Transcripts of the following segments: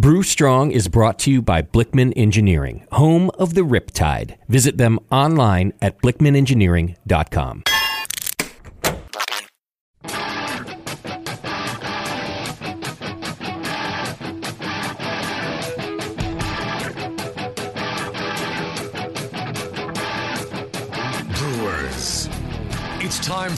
Brew Strong is brought to you by Blickman Engineering, home of the Riptide. Visit them online at blickmanengineering.com.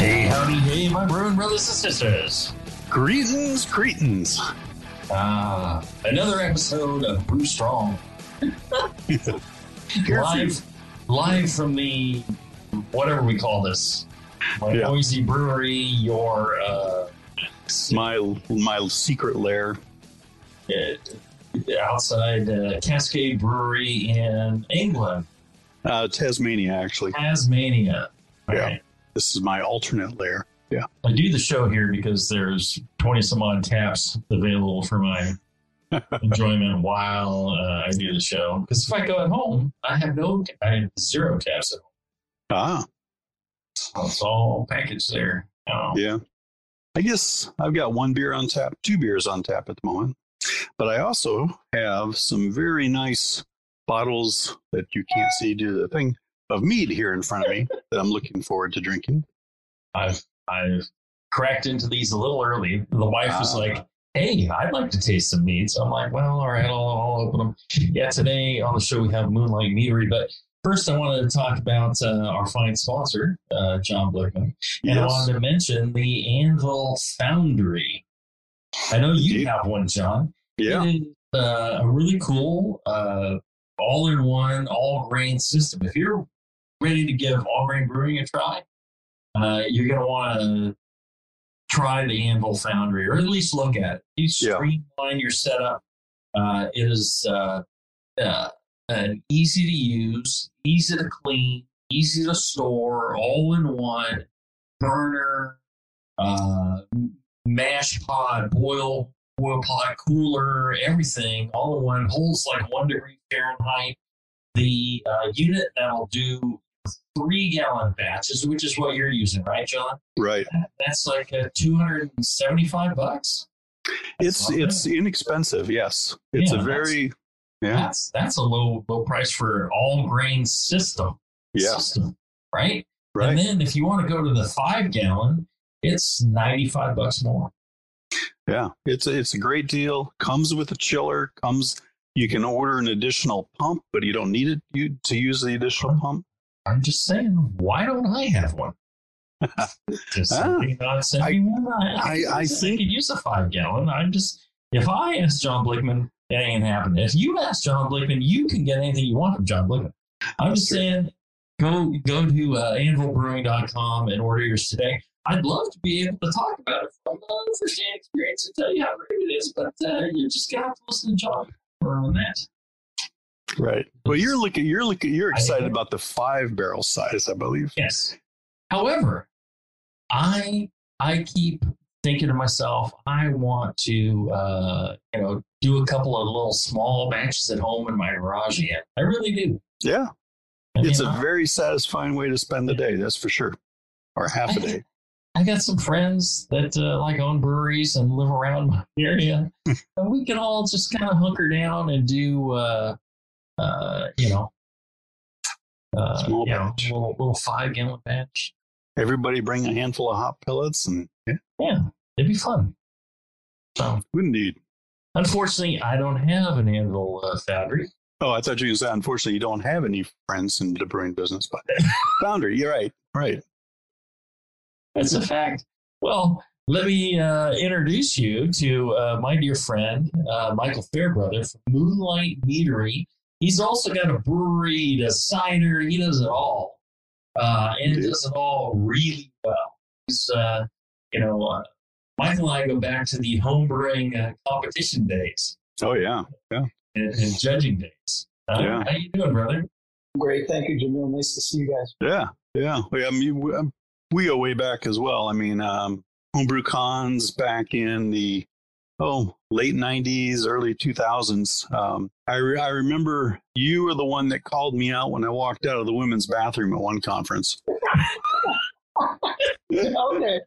Hey, howdy, hey, my brewing brothers and sisters. Greetings, Cretans. Ah, another episode of Brew Strong. live, live from the whatever we call this, my Yeah. noisy brewery. Your uh, My my secret lair. uh, outside uh, Cascade Brewery in England, Uh, Tasmania, actually. Tasmania. All Yeah. right. This is my alternate layer. Yeah. I do the show here because there's 20 some odd taps available for my enjoyment while uh, I do the show. Because if I go at home, I have no, I have zero taps at home. Ah, So it's all packaged there. Oh, yeah. I guess I've got one beer on tap, two beers on tap at the moment. But I also have some very nice bottles that you can't see due to the thing of mead here in front of me that I'm looking forward to drinking. I've, I've cracked into these a little early. The wife was Ah. like, Hey, I'd like to taste some mead. So I'm like, well, all right, I'll, I'll open them. Yeah, today on the show we have Moonlight Meadery. But first, I wanted to talk about uh, our fine sponsor, uh, John Blickman. And I Yes. wanted to mention the Anvil Foundry. I know you Indeed. have one, John. Yeah. It is uh, a really cool uh, all in one, all grain system. If you're ready to give all grain brewing a try, uh, you're going to want to try the Anvil Foundry or at least look at it. You Yeah. streamline your setup. Uh, it is uh, uh, an easy to use, easy to clean, easy to store, all in one burner, uh, mash pod, boil, boil pod, cooler, everything all in one. Holds like one degree Fahrenheit. The uh, unit that'll do three gallon batches, which is what you're using, right, John? Right. That's like uh, 275 bucks. It's it's inexpensive. Yes. It's Yeah, a very yeah. That's that's a low low price for all grain system. Yeah. System, right? Right. And then if you want to go to the five gallon, it's 95 bucks more. Yeah, it's it's a great deal. Comes with a chiller. Comes you can order an additional pump, but you don't need it you to use the additional pump. I'm just saying, why don't I have one? just Ah, me- uh, one. I, I- I think- could use a five gallon. I'm just if I ask John Blickman, it ain't happening. If you ask John Blickman, you can get anything you want from John Blickman. I'm just saying, go go to uh, anvilbrewing.com and order yours today. I'd love to be able to talk about it from uh, firsthand experience and tell you how great it is, but uh, you just have to listen to John on that. Right. But you're looking. You're looking. You're excited about the five barrel size, I believe. Yes. However, I I keep thinking to myself, I want to uh, you know do a couple of little small batches at home in my garage again. I really do. Yeah, I it's mean, a I- very satisfying way to spend the day. That's for sure, or half a day. I got some friends that uh, like own breweries and live around my area, and we can all just kind of hunker down and do, uh, uh, you know, uh, Small you know, batch. little, little five gallon batch. Everybody bring a handful of hop pellets, and yeah, Yeah, it'd be fun. So, indeed. unfortunately, I don't have an Anvil uh, Foundry. Oh, I thought you were going to say. Unfortunately, you don't have any friends in the brewing business, but founder, you're right. Right. That's a fact. Well, let me uh, introduce you to uh, my dear friend, uh, Michael Fairbrother from Moonlight Meadery. He's also got a brewery, he does cider, he does it all. Uh, and he does it all really well. He's, uh, you know, uh, Michael and I go back to the homebrewing uh, competition days Oh yeah. and, and judging days. Uh, Yeah. How you doing, brother? Great. Thank you, Jamil. Nice to see you guys. Yeah, yeah. We, I mean, we, um, we go way back as well. I mean, um, homebrew cons back in the oh late '90s, early 2000s. Um, I re- I remember you were the one that called me out when I walked out of the women's bathroom at one conference. okay.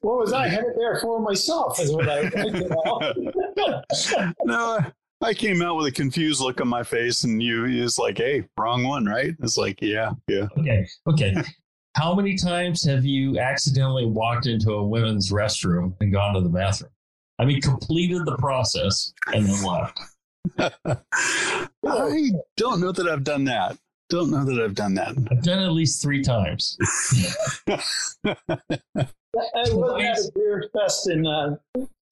what was I headed there for myself? Is what I. You know. no, I- I came out with a confused look on my face, and you it's like, "Hey, wrong one, right?" It's like, "Yeah, yeah." Okay. Okay. How many times have you accidentally walked into a women's restroom and gone to the bathroom? I mean, completed the process and then left. I don't know that I've done that. Don't know that I've done that. I've done it at least three times. I was at a beer fest in uh,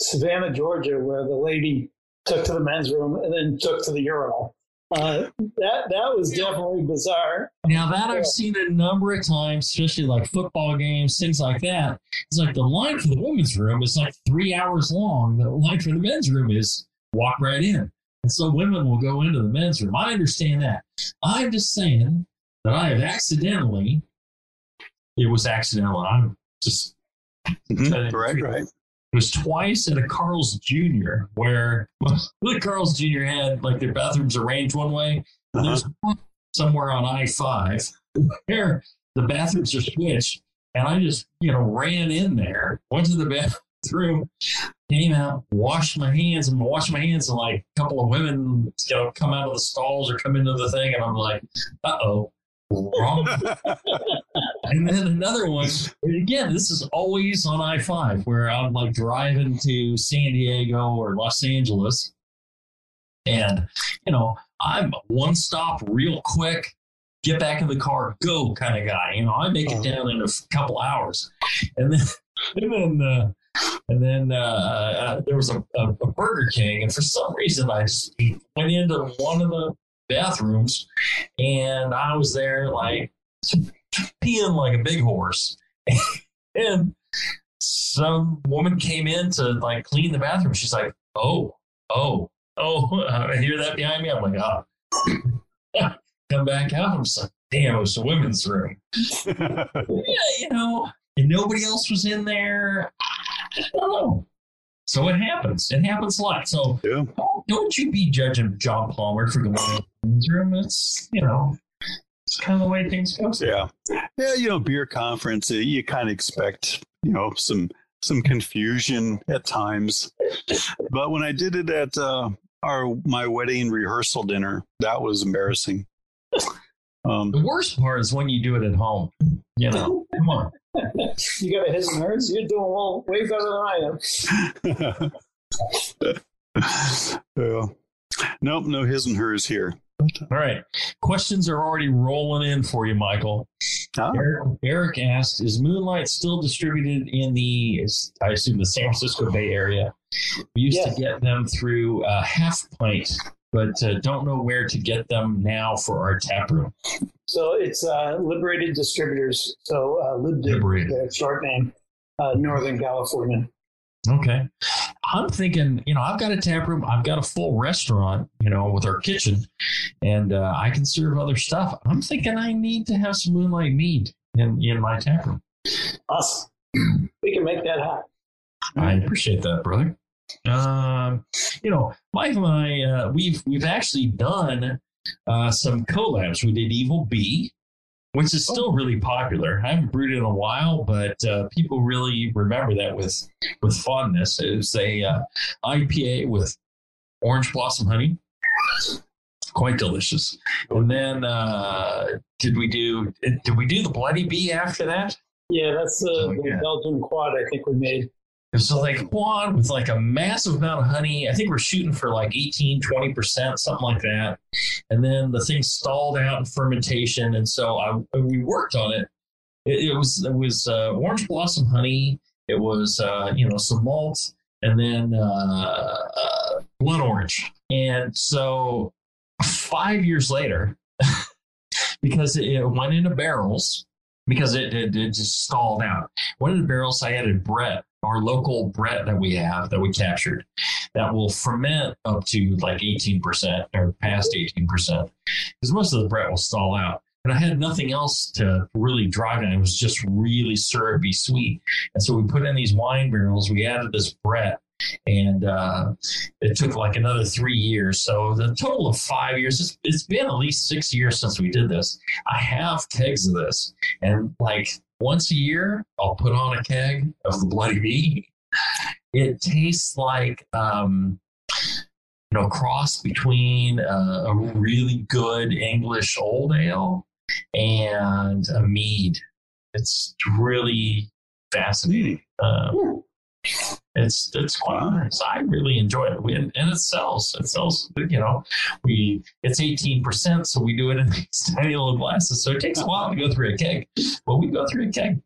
Savannah, Georgia, where the lady took to the men's room and then took to the urinal. Uh, that that was definitely bizarre. Now that I've seen a number of times, especially like football games, things like that. It's like the line for the women's room is like three hours long. The line for the men's room is walk right in. And so women will go into the men's room. I understand that. I'm just saying that I have accidentally, it was accidental. I'm just Mhm, Right, right. It was twice at a Carl's Jr. where the Carl's Jr. had like their bathrooms arranged one way. And Uh-huh. There's one somewhere on I five where the bathrooms are switched, and I just you know ran in there, went to the bathroom, came out, washed my hands, and washed my hands, and like a couple of women you know come out of the stalls or come into the thing, and I'm like, uh oh. Wrong. and then another one, again, this is always on I 5, where I'm like driving to San Diego or Los Angeles. And, you know, I'm one stop, real quick, get back in the car, go kind of guy. You know, I make it down in a couple hours. And then, and then, uh, and then uh, uh, there was a, a, a Burger King, and for some reason I went into one of the bathrooms, and I was there like peeing like a big horse, and some woman came in to like clean the bathroom. She's like, "Oh, oh, oh!" I hear that behind me. I'm like, "Ah." Come back out. I'm just like, "Damn, it was the women's room." yeah, you know, and nobody else was in there. I don't know. So it happens. It happens a lot. So Yeah. don't, you be judging John Palmer for the women's room. It's you know, it's kind of the way things go. Yeah, yeah. You know, beer conference. uh, You kind of expect you know some some confusion at times, but when I did it at uh, our my wedding rehearsal dinner, that was embarrassing. Um, The worst part is when you do it at home. You know, come on. You got a his and hers. You're doing well, way better than I am. yeah. Nope, no his and hers here. All right. Questions are already rolling in for you, Michael. Ah. Eric, Eric asked, is Moonlight still distributed in the, I assume, the San Francisco Bay Area? We used Yes. to get them through uh, Half Pint, but uh, don't know where to get them now for our tap room. So it's uh, Liberated Distributors. So uh, Libdib, Liberated. their short name, uh, Northern California. Okay. I'm thinking, you know, I've got a tap room, I've got a full restaurant, you know, with our kitchen, and uh, I can serve other stuff. I'm thinking I need to have some Moonlight mead in, in my tap room. Us. We can make that happen. I appreciate that, brother. Um, you know, Mike and I, uh, we've we've actually done uh, some collabs. We did Evil Bee, which is still really popular. I haven't brewed it in a while, but uh, people really remember that with with fondness. It was a uh, IPA with orange blossom honey, quite delicious. And then uh, did we do did we do the Bloody Bee after that? Yeah, that's uh, Oh, the yeah. Belgian quad I think we made. It was like quad with like a massive amount of honey. I think we're shooting for like 18, 20%, something like that. And then the thing stalled out in fermentation. And so I, we worked on it. It, it was, it was uh, orange blossom honey. It was, uh, you know, some malt and then uh, uh, blood orange. And so five years later, because it, it went into barrels, because it, it, it just stalled out. One of the barrels I added Brett, our local Brett that we have that we captured that will ferment up to like 18% or past 18% because most of the Brett will stall out. And I had nothing else to really drive it. It was just really syrupy sweet. And so we put in these wine barrels. We added this Brett and uh, it took like another three years. So the total of five years. It's, it's been at least six years since we did this. I have kegs of this, and like once a year, I'll put on a keg of the Bloody Mead. It tastes like um, you know, cross between uh, a really good English old ale and a mead. It's really fascinating. Um, it's it's quite nice. I really enjoy it, we, and, and it sells. It sells. You know, we it's eighteen percent, so we do it in these tiny little glasses. So it takes a while to go through a keg, but we go through a keg.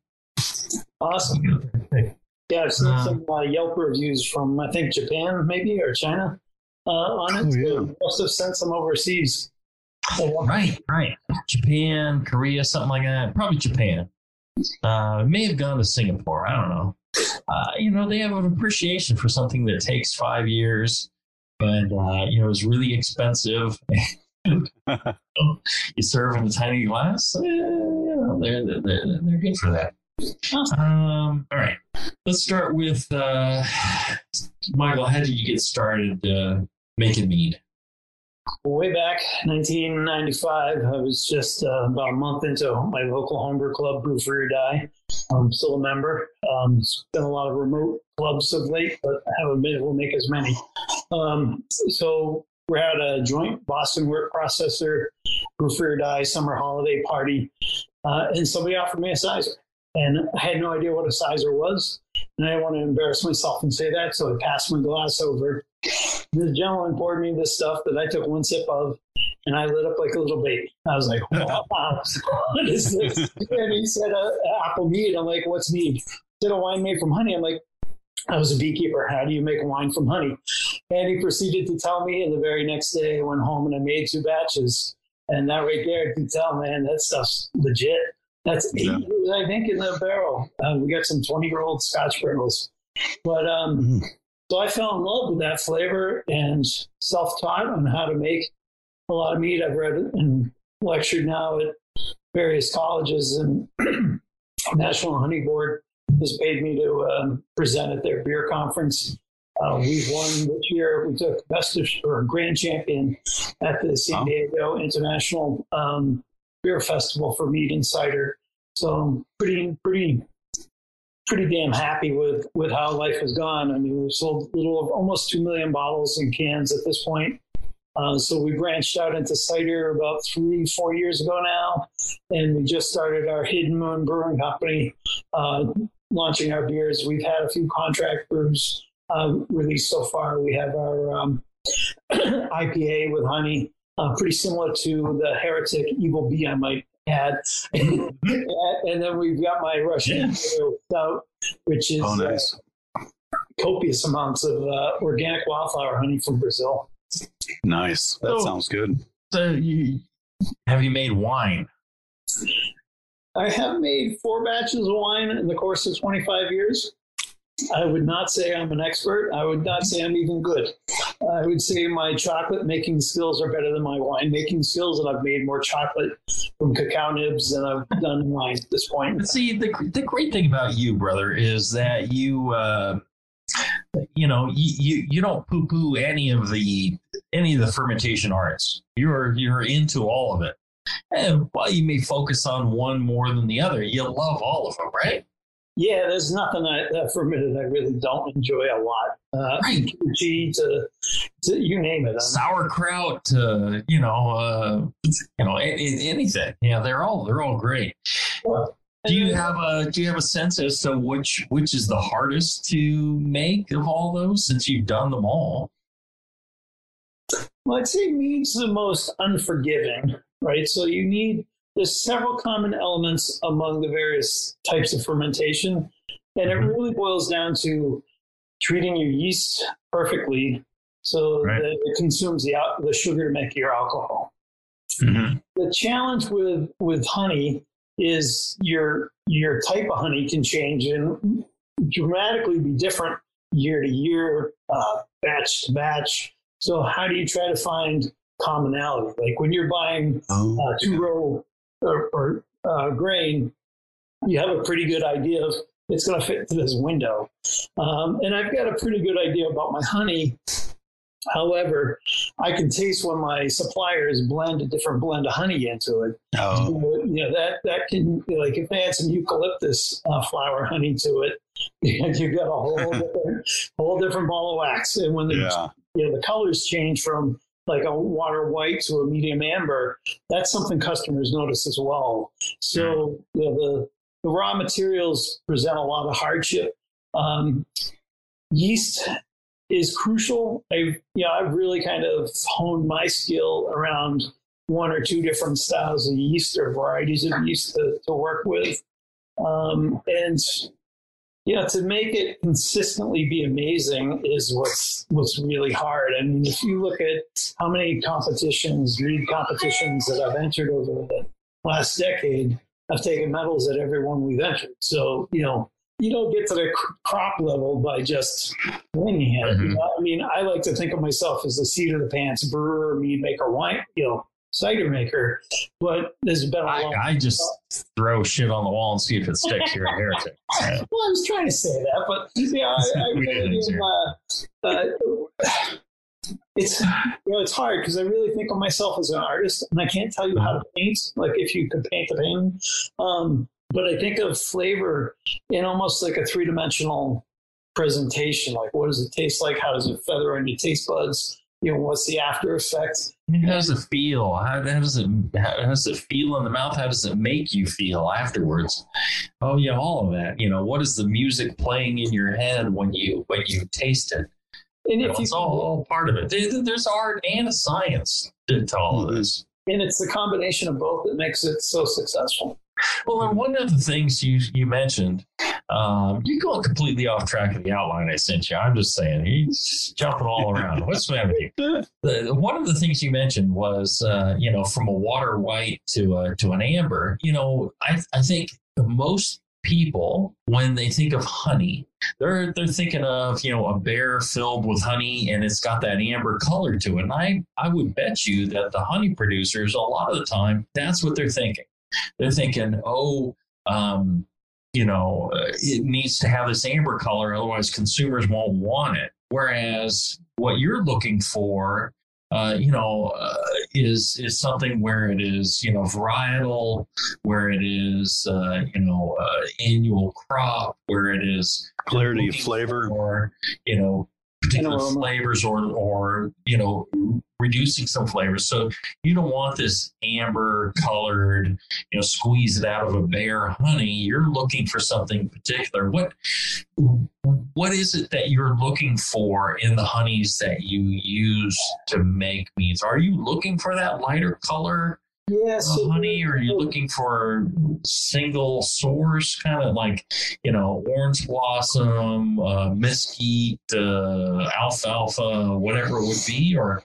Awesome. We go through a keg. Yeah, I've seen Um, some uh, Yelp reviews from I think Japan maybe or China uh, on it. Oh, yeah. they must have sent some overseas. So, Right, right. Japan, Korea, something like that. Probably Japan. Uh, may have gone to Singapore. I don't know. Uh, you know, they have an appreciation for something that takes five years, but uh, you know, is really expensive. you serve in a tiny glass. eh, you know, they're, they're they're they're good for that. Um, all right, let's start with uh, Michael. How did you get started uh, making mead? Way back 1995, I was just uh, about a month into my local homebrew club, Brew Free or Die. I'm still a member. Um, been a lot of remote clubs of late, but I haven't been able to make as many. Um, so we had a joint Boston Wort Processor, Brew Free or Die summer holiday party, uh, and somebody offered me a cyser. And I had no idea what a cyser was. And I didn't want to embarrass myself and say that, so I passed my glass over. This gentleman poured me this stuff that I took one sip of, and I lit up like a little baby. I was like, wow, what is this? And he said, uh, apple mead. I'm like, what's mead? He said, a wine made from honey. I'm like, I was a beekeeper. How do you make wine from honey? And he proceeded to tell me, and the very next day I went home and I made two batches. And that right there, you can tell, man, that stuff's legit. That's eight Yeah. I think, in the barrel. Uh, we got some 20 year old Scotch barrels. But um, Mhm. so I fell in love with that flavor and self taught on how to make a lot of mead. I've read and lectured now at various colleges, and National Honey Board has paid me to um, present at their beer conference. Uh, we've won this year. We took best of or grand champion at the San Diego International um, Beer Festival for mead and cider. So I'm pretty, pretty, pretty damn happy with with how life has gone. I mean, we've sold little almost two million bottles and cans at this point. Uh, so we branched out into cider about three, four years ago now, and we just started our Hidden Moon Brewing Company, uh, launching our beers. We've had a few contract brews uh, released so far. We have our um, IPA with honey, uh, pretty similar to the Heretic Evil Bee I might add. and then we've got my Russian Stout, which is Oh, nice. uh, copious amounts of uh, organic wildflower honey from Brazil. Nice. That So- sounds good. So you, have you made wine? I have made four batches of wine in the course of 25 years. I would not say I'm an expert. I would not say I'm even good. I would say my chocolate making skills are better than my wine making skills, and I've made more chocolate from cacao nibs than I've done wine at this point. See, the the great thing about you, brother, is that you, uh, you know, you, you you don't poo poo any of the any of the fermentation arts. You're you're into all of it. And while you may focus on one more than the other, you love all of them, right? Yeah, there's nothing I, that fermented I really don't enjoy a lot. Uh, Right. kimchi to, to you name it. I'm- Sauerkraut, to, you know, uh, you know, a- a- anything. Yeah, they're all they're all great. Do you have a do you have a sense as to which which is the hardest to make of all those since you've done them all? Well, I'd say mead's the most unforgiving, right? So you need there's several common elements among the various types of fermentation, and it Mhm. really boils down to treating your yeast perfectly so Right. that it consumes the the sugar to make your alcohol. The challenge with with honey is your your type of honey can change, and dramatically be different year to year, uh, batch to batch. So how do you try to find commonality? Like when you're buying Oh, uh, two row or, or uh, grain, you have a pretty good idea of it's going to fit into this window. Um, and I've got a pretty good idea about my honey. However, I can taste when my suppliers blend a different blend of honey into it. oh, You know that that can like if they add some eucalyptus uh, flower honey to it, you've got a whole different, whole different ball of wax. And when the yeah. you know the colors change from like a water white to a medium amber, that's something customers notice as well. So you know, the the raw materials present a lot of hardship. Um, yeast is crucial. I you know I've really kind of honed my skill around one or two different styles of yeast or varieties of yeast to, to work with, um, and yeah, to make it consistently be amazing is what's what's really hard. I mean, if you look at how many competitions, mead competitions that I've entered over the last decade, I've taken medals at every one we've entered. So you know, you don't get to the crop level by just winging it. Mhm. You know, I mean, I like to think of myself as the seat of the pants brewer, mead maker, wine, you know, cider maker. But there's been a I, lot. I just throw shit on the wall and see if it sticks. You're a heretic. Well, I was trying to say that, but yeah, I, I really didn't, uh, uh, it's you know it's hard because I really think of myself as an artist, and I can't tell you how to paint. Like if you could paint the painting, um, but I think of flavor in almost like a three dimensional presentation. Like what does it taste like? How does it feather on your taste buds? You know, what's the after effect? How does it feel? How, how does it how does it feel in the mouth? How does it make you feel afterwards? Oh yeah, all of that. You know, what is the music playing in your head when you when you taste it? And You know, if you it's all, all part of it. There- There's art and a science to to all of mm-hmm. this. and it's the combination of both that makes it so successful. Well, and one of the things you you mentioned, um, you're going completely off track of the outline I sent you. I'm just saying, he's jumping all around. What's the matter with you? One of the things you mentioned was, uh, you know, from a water white to a, to an amber. You know, I I think most people when they think of honey they're they're thinking of you know a bear filled with honey and it's got that amber color to it and i i would bet you that the honey producers a lot of the time that's what they're thinking they're thinking oh um you know it needs to have this amber color otherwise consumers won't want it whereas what you're looking for uh, you know, uh, is is something where it is, you know, varietal, where it is, uh, you know, uh, annual crop, where it is Clarity of flavor. or you know, particular flavors, or or you know, reducing some flavors. So you don't want this amber colored, you know, squeeze it out of a bear honey. You're looking for something particular. What what is it that you're looking for in the honeys that you use to make meads? Are you looking for that lighter color Yeah, uh, so honey, or are you looking for single source, kind of like you know, orange blossom, uh, mesquite, uh, alfalfa, whatever it would be, or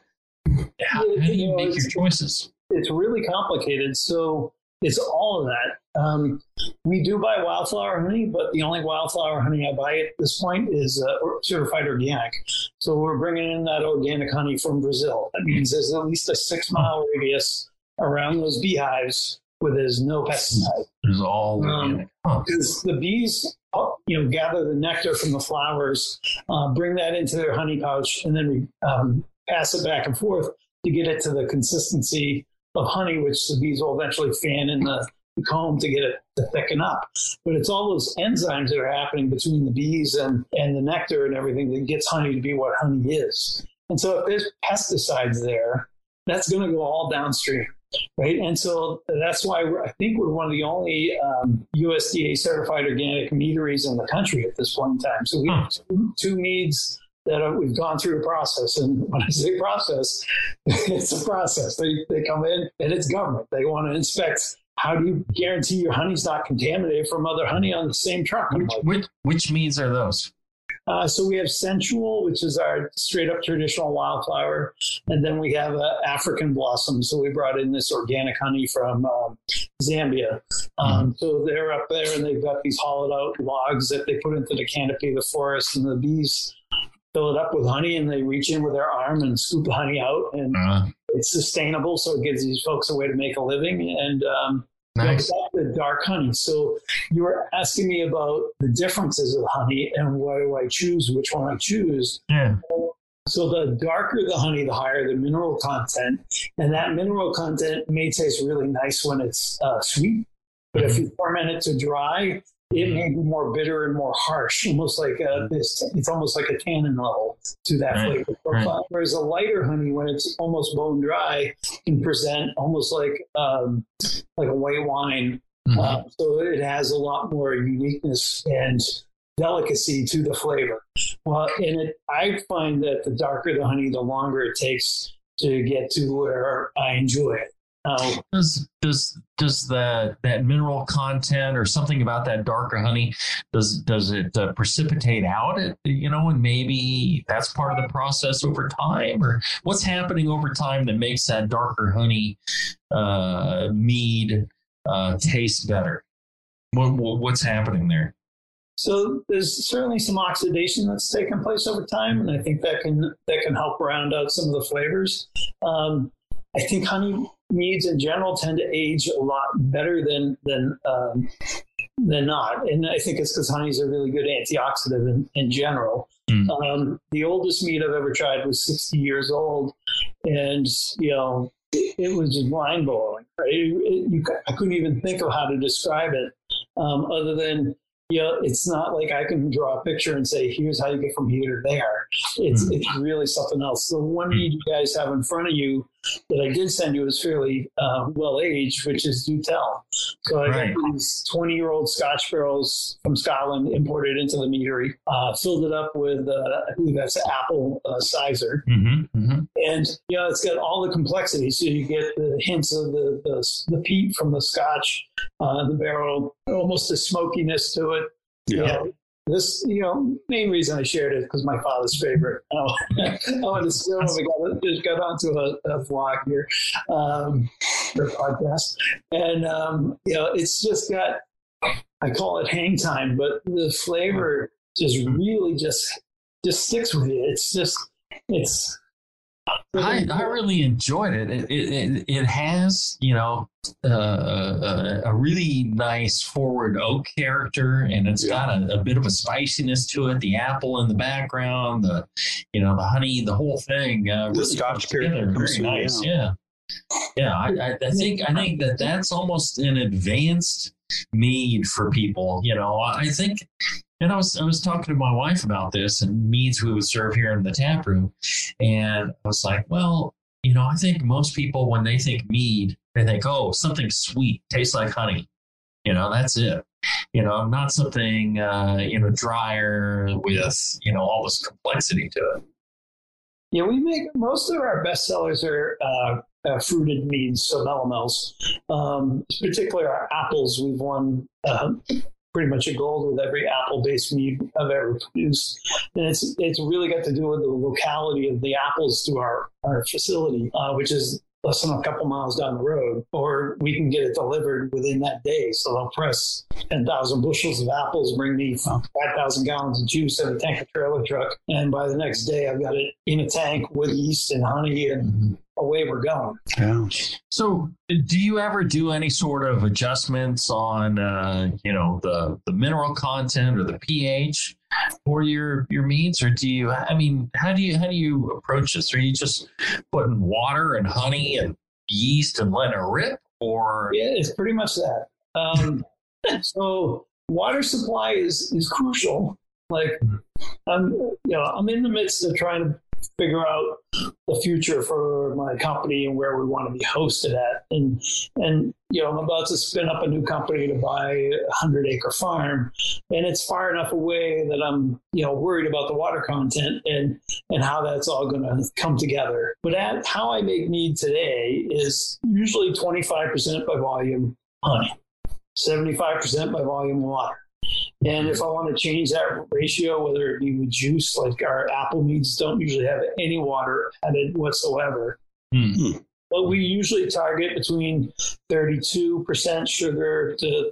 how, how do you make your choices? it's really complicated. So it's all of that. Um, we do buy wildflower honey, but the only wildflower honey I buy at this point is uh, certified organic. So we're bringing in that organic honey from Brazil. That means there's at least a six mile radius around those beehives where there's no pesticide. It's all Um. Huh. the bees you know gather the nectar from the flowers uh, bring that into their honey pouch and then um, pass it back and forth to get it to the consistency of honey which the bees will eventually fan in the, the comb to get it to thicken up but it's all those enzymes that are happening between the bees and, and the nectar and everything that gets honey to be what honey is and so if there's pesticides there that's going to go all downstream right? And so that's why we're, I think we're one of the only um, USDA certified organic meaderies in the country at this point in time. So we have two, two meads that are, we've gone through the process. And when I say process, it's a process. They, they come in and it's government. They want to inspect. How do you guarantee your honey's not contaminated from other honey on the same truck? Which, which which meads are those? Uh, so we have sensual, which is our straight up traditional wildflower, and then we have uh, African blossom. So we brought in this organic honey from um, Zambia. Um, so they're up there, and they've got these hollowed out logs that they put into the canopy of the forest, and the bees fill it up with honey, and they reach in with their arm and scoop the honey out, and Uh, it's sustainable. So it gives these folks a way to make a living, and um, nice. you know, the dark honey. So you were asking me about the differences of honey and why do I choose which one I choose. Yeah. So the darker the honey, the higher the mineral content, and that mineral content may taste really nice when it's uh, sweet, but if you ferment it to dry, it may be more bitter and more harsh, almost like a, this. It's almost like a tannin level to that Right, flavor profile. Whereas a lighter honey, when it's almost bone dry, can present almost like um, like a white wine Mhm. uh, so it has a lot more uniqueness and delicacy to the flavor. Well, and it, I find that the darker the honey, the longer it takes to get to where I enjoy it. Now, does does does that that mineral content or something about that darker honey does does it uh, precipitate out it you know and maybe that's part of the process over time? Or what's happening over time that makes that darker honey uh, mead uh, taste better? What, what what's happening there? So there's certainly some oxidation that's taken place over time, and I think that can that can help round out some of the flavors. Um, I think honey meads in general tend to age a lot better than than um, than not, and I think it's because honey is a really good antioxidant in, in general. Mm. Um, the oldest mead I've ever tried was 60 years old, and you know it, it was just mind blowing. Right? It- it- you, I couldn't even think of how to describe it, um, other than you know, it's not like I can draw a picture and say, "Here's how you get from here to there." It's Mm. it's really something else. The one mead you guys have in front of you that I did send you is fairly uh, well aged, which is do tell. So I Right. got these 20 year old Scotch barrels from Scotland imported into the meadery, uh, filled it up with uh, I believe that's apple uh, cider, mm-hmm, mm-hmm. And you know it's got all the complexity. So you get the hints of the the, the peat from the Scotch, uh, the barrel, almost a smokiness to it. Yeah. This, you know, main reason I shared it because my father's favorite. Oh, oh and it's still we got just got onto a, a vlog here, um, or podcast, and um, you know, it's just got. I call it hang time, but the flavor just really just just sticks with you. It's just it's. I, I really enjoyed it. It, it, it, has, you know, uh, a, a really nice forward oak character, and it's got a, a bit of a spiciness to it. The apple in the background, the, you know, the honey, the whole thing. Uh, The really Scotch together character very nice. Yeah, yeah. I, I, I think I think that that's almost an advanced mead for people. You know, I think. And I was I was talking to my wife about this and meads we would serve here in the tap room, and I was like, well, you know, I think most people when they think mead, they think, oh, something sweet, tastes like honey. You know, that's it. You know, not something uh, you know drier with you know all this complexity to it. Yeah, we make most of our best sellers are uh, uh, fruited meads, so melomels. Um, particularly our apples, we've won uh, pretty much a gold with every apple-based mead I've ever produced, and it's it's really got to do with the locality of the apples to our our facility, uh, which is less than a couple miles down the road, or we can get it delivered within that day. So they'll press 10,000 bushels of apples, bring me 5,000 gallons of juice in a tanker trailer truck. And by the next day, I've got it in a tank with yeast and honey, and away we're going. Yeah. So, do you ever do any sort of adjustments on, uh, you know, the the mineral content or the pH for your your meads, or do you? I mean, how do you how do you approach this? Are you just putting water and honey and yeast and letting it rip, or Yeah, it's pretty much that. Um, so water supply is is crucial. Like I'm, you know, I'm in the midst of trying to figure out the future for my company and where we want to be hosted at. And and you know, I'm about to spin up a new company to buy a hundred acre farm, and it's far enough away that I'm you know worried about the water content and and how that's all going to come together. But at, how I make mead today is usually 25% by volume honey, 75% by volume water. And if I want to change that ratio, whether it be with juice, like our apple meads don't usually have any water added whatsoever. Hmm. But we usually target between 32% sugar to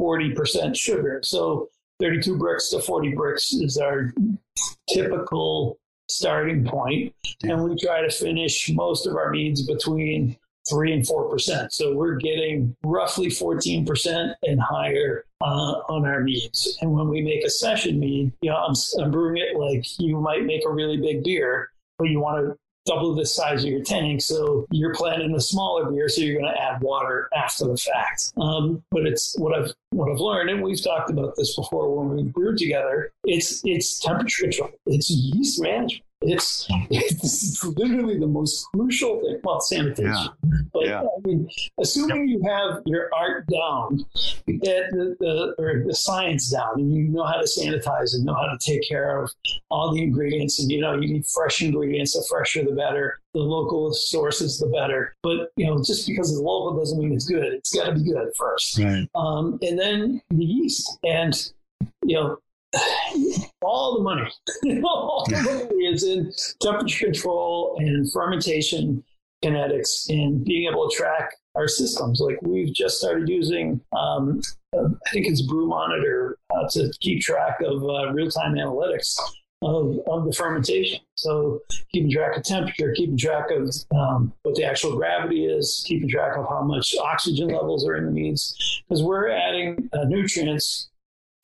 40% sugar. So 32 Brix to 40 Brix is our typical starting point, and we try to finish most of our meads between three and four percent. So we're getting roughly 14 percent and higher uh, on our meads. And when we make a session mead, you know, I'm, I'm brewing it like you might make a really big beer, but you want to double the size of your tank. So you're planning a smaller beer, so you're going to add water after the fact. Um, but it's what I've what I've learned, and we've talked about this before when we brewed together. It's it's temperature control. It's yeast management. It's it's literally the most crucial thing. about sanitation. Yeah. But Yeah. I mean, assuming you have your art down, the, the or the science down, and you know how to sanitize and know how to take care of all the ingredients, and you know you need fresh ingredients. The fresher, the better. The local sources, the better. But you know, just because it's local doesn't mean it's good. It's got to be good first Right. um, and then the yeast and you know all the money. All the money is in temperature control and fermentation kinetics and being able to track our systems. Like we've just started using um, uh, i think it's brew monitor uh, to keep track of uh, real-time analytics of, of the fermentation. So keeping track of temperature keeping track of um, what the actual gravity is keeping track of how much oxygen levels are in the meads because we're adding uh, nutrients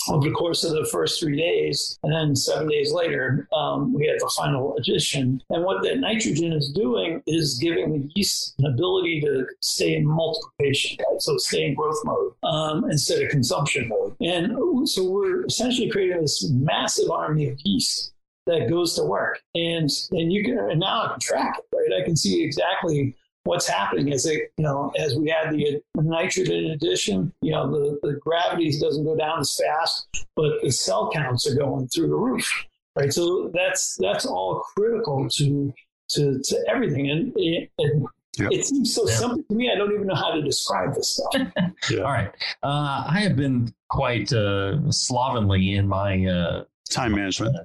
over the course of the first three days, and then seven days later, um, we had the final addition. And what that nitrogen is doing is giving the yeast an ability to stay in multiplication, right? so stay in growth mode um, instead of consumption mode. And so we're essentially creating this massive army of yeast that goes to work, and and you can and now I can track it, right? I can see exactly what's happening is it, you know, as we add the nitrogen addition, you know, the, the gravity doesn't go down as fast, but the cell counts are going through the roof, right? So that's that's all critical to to, to everything, and it, and Yep. it seems so Yeah. simple to me. I don't even know how to describe this stuff. All right. Uh, I have been quite uh, slovenly in my uh, Time management.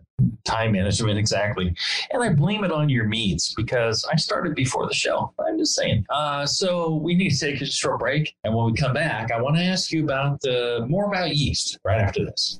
time management, exactly. And I blame it on your meads because I started before the show. I'm just saying. Uh, so we need to take a short break. And when we come back, I want to ask you about uh, more about yeast right after this.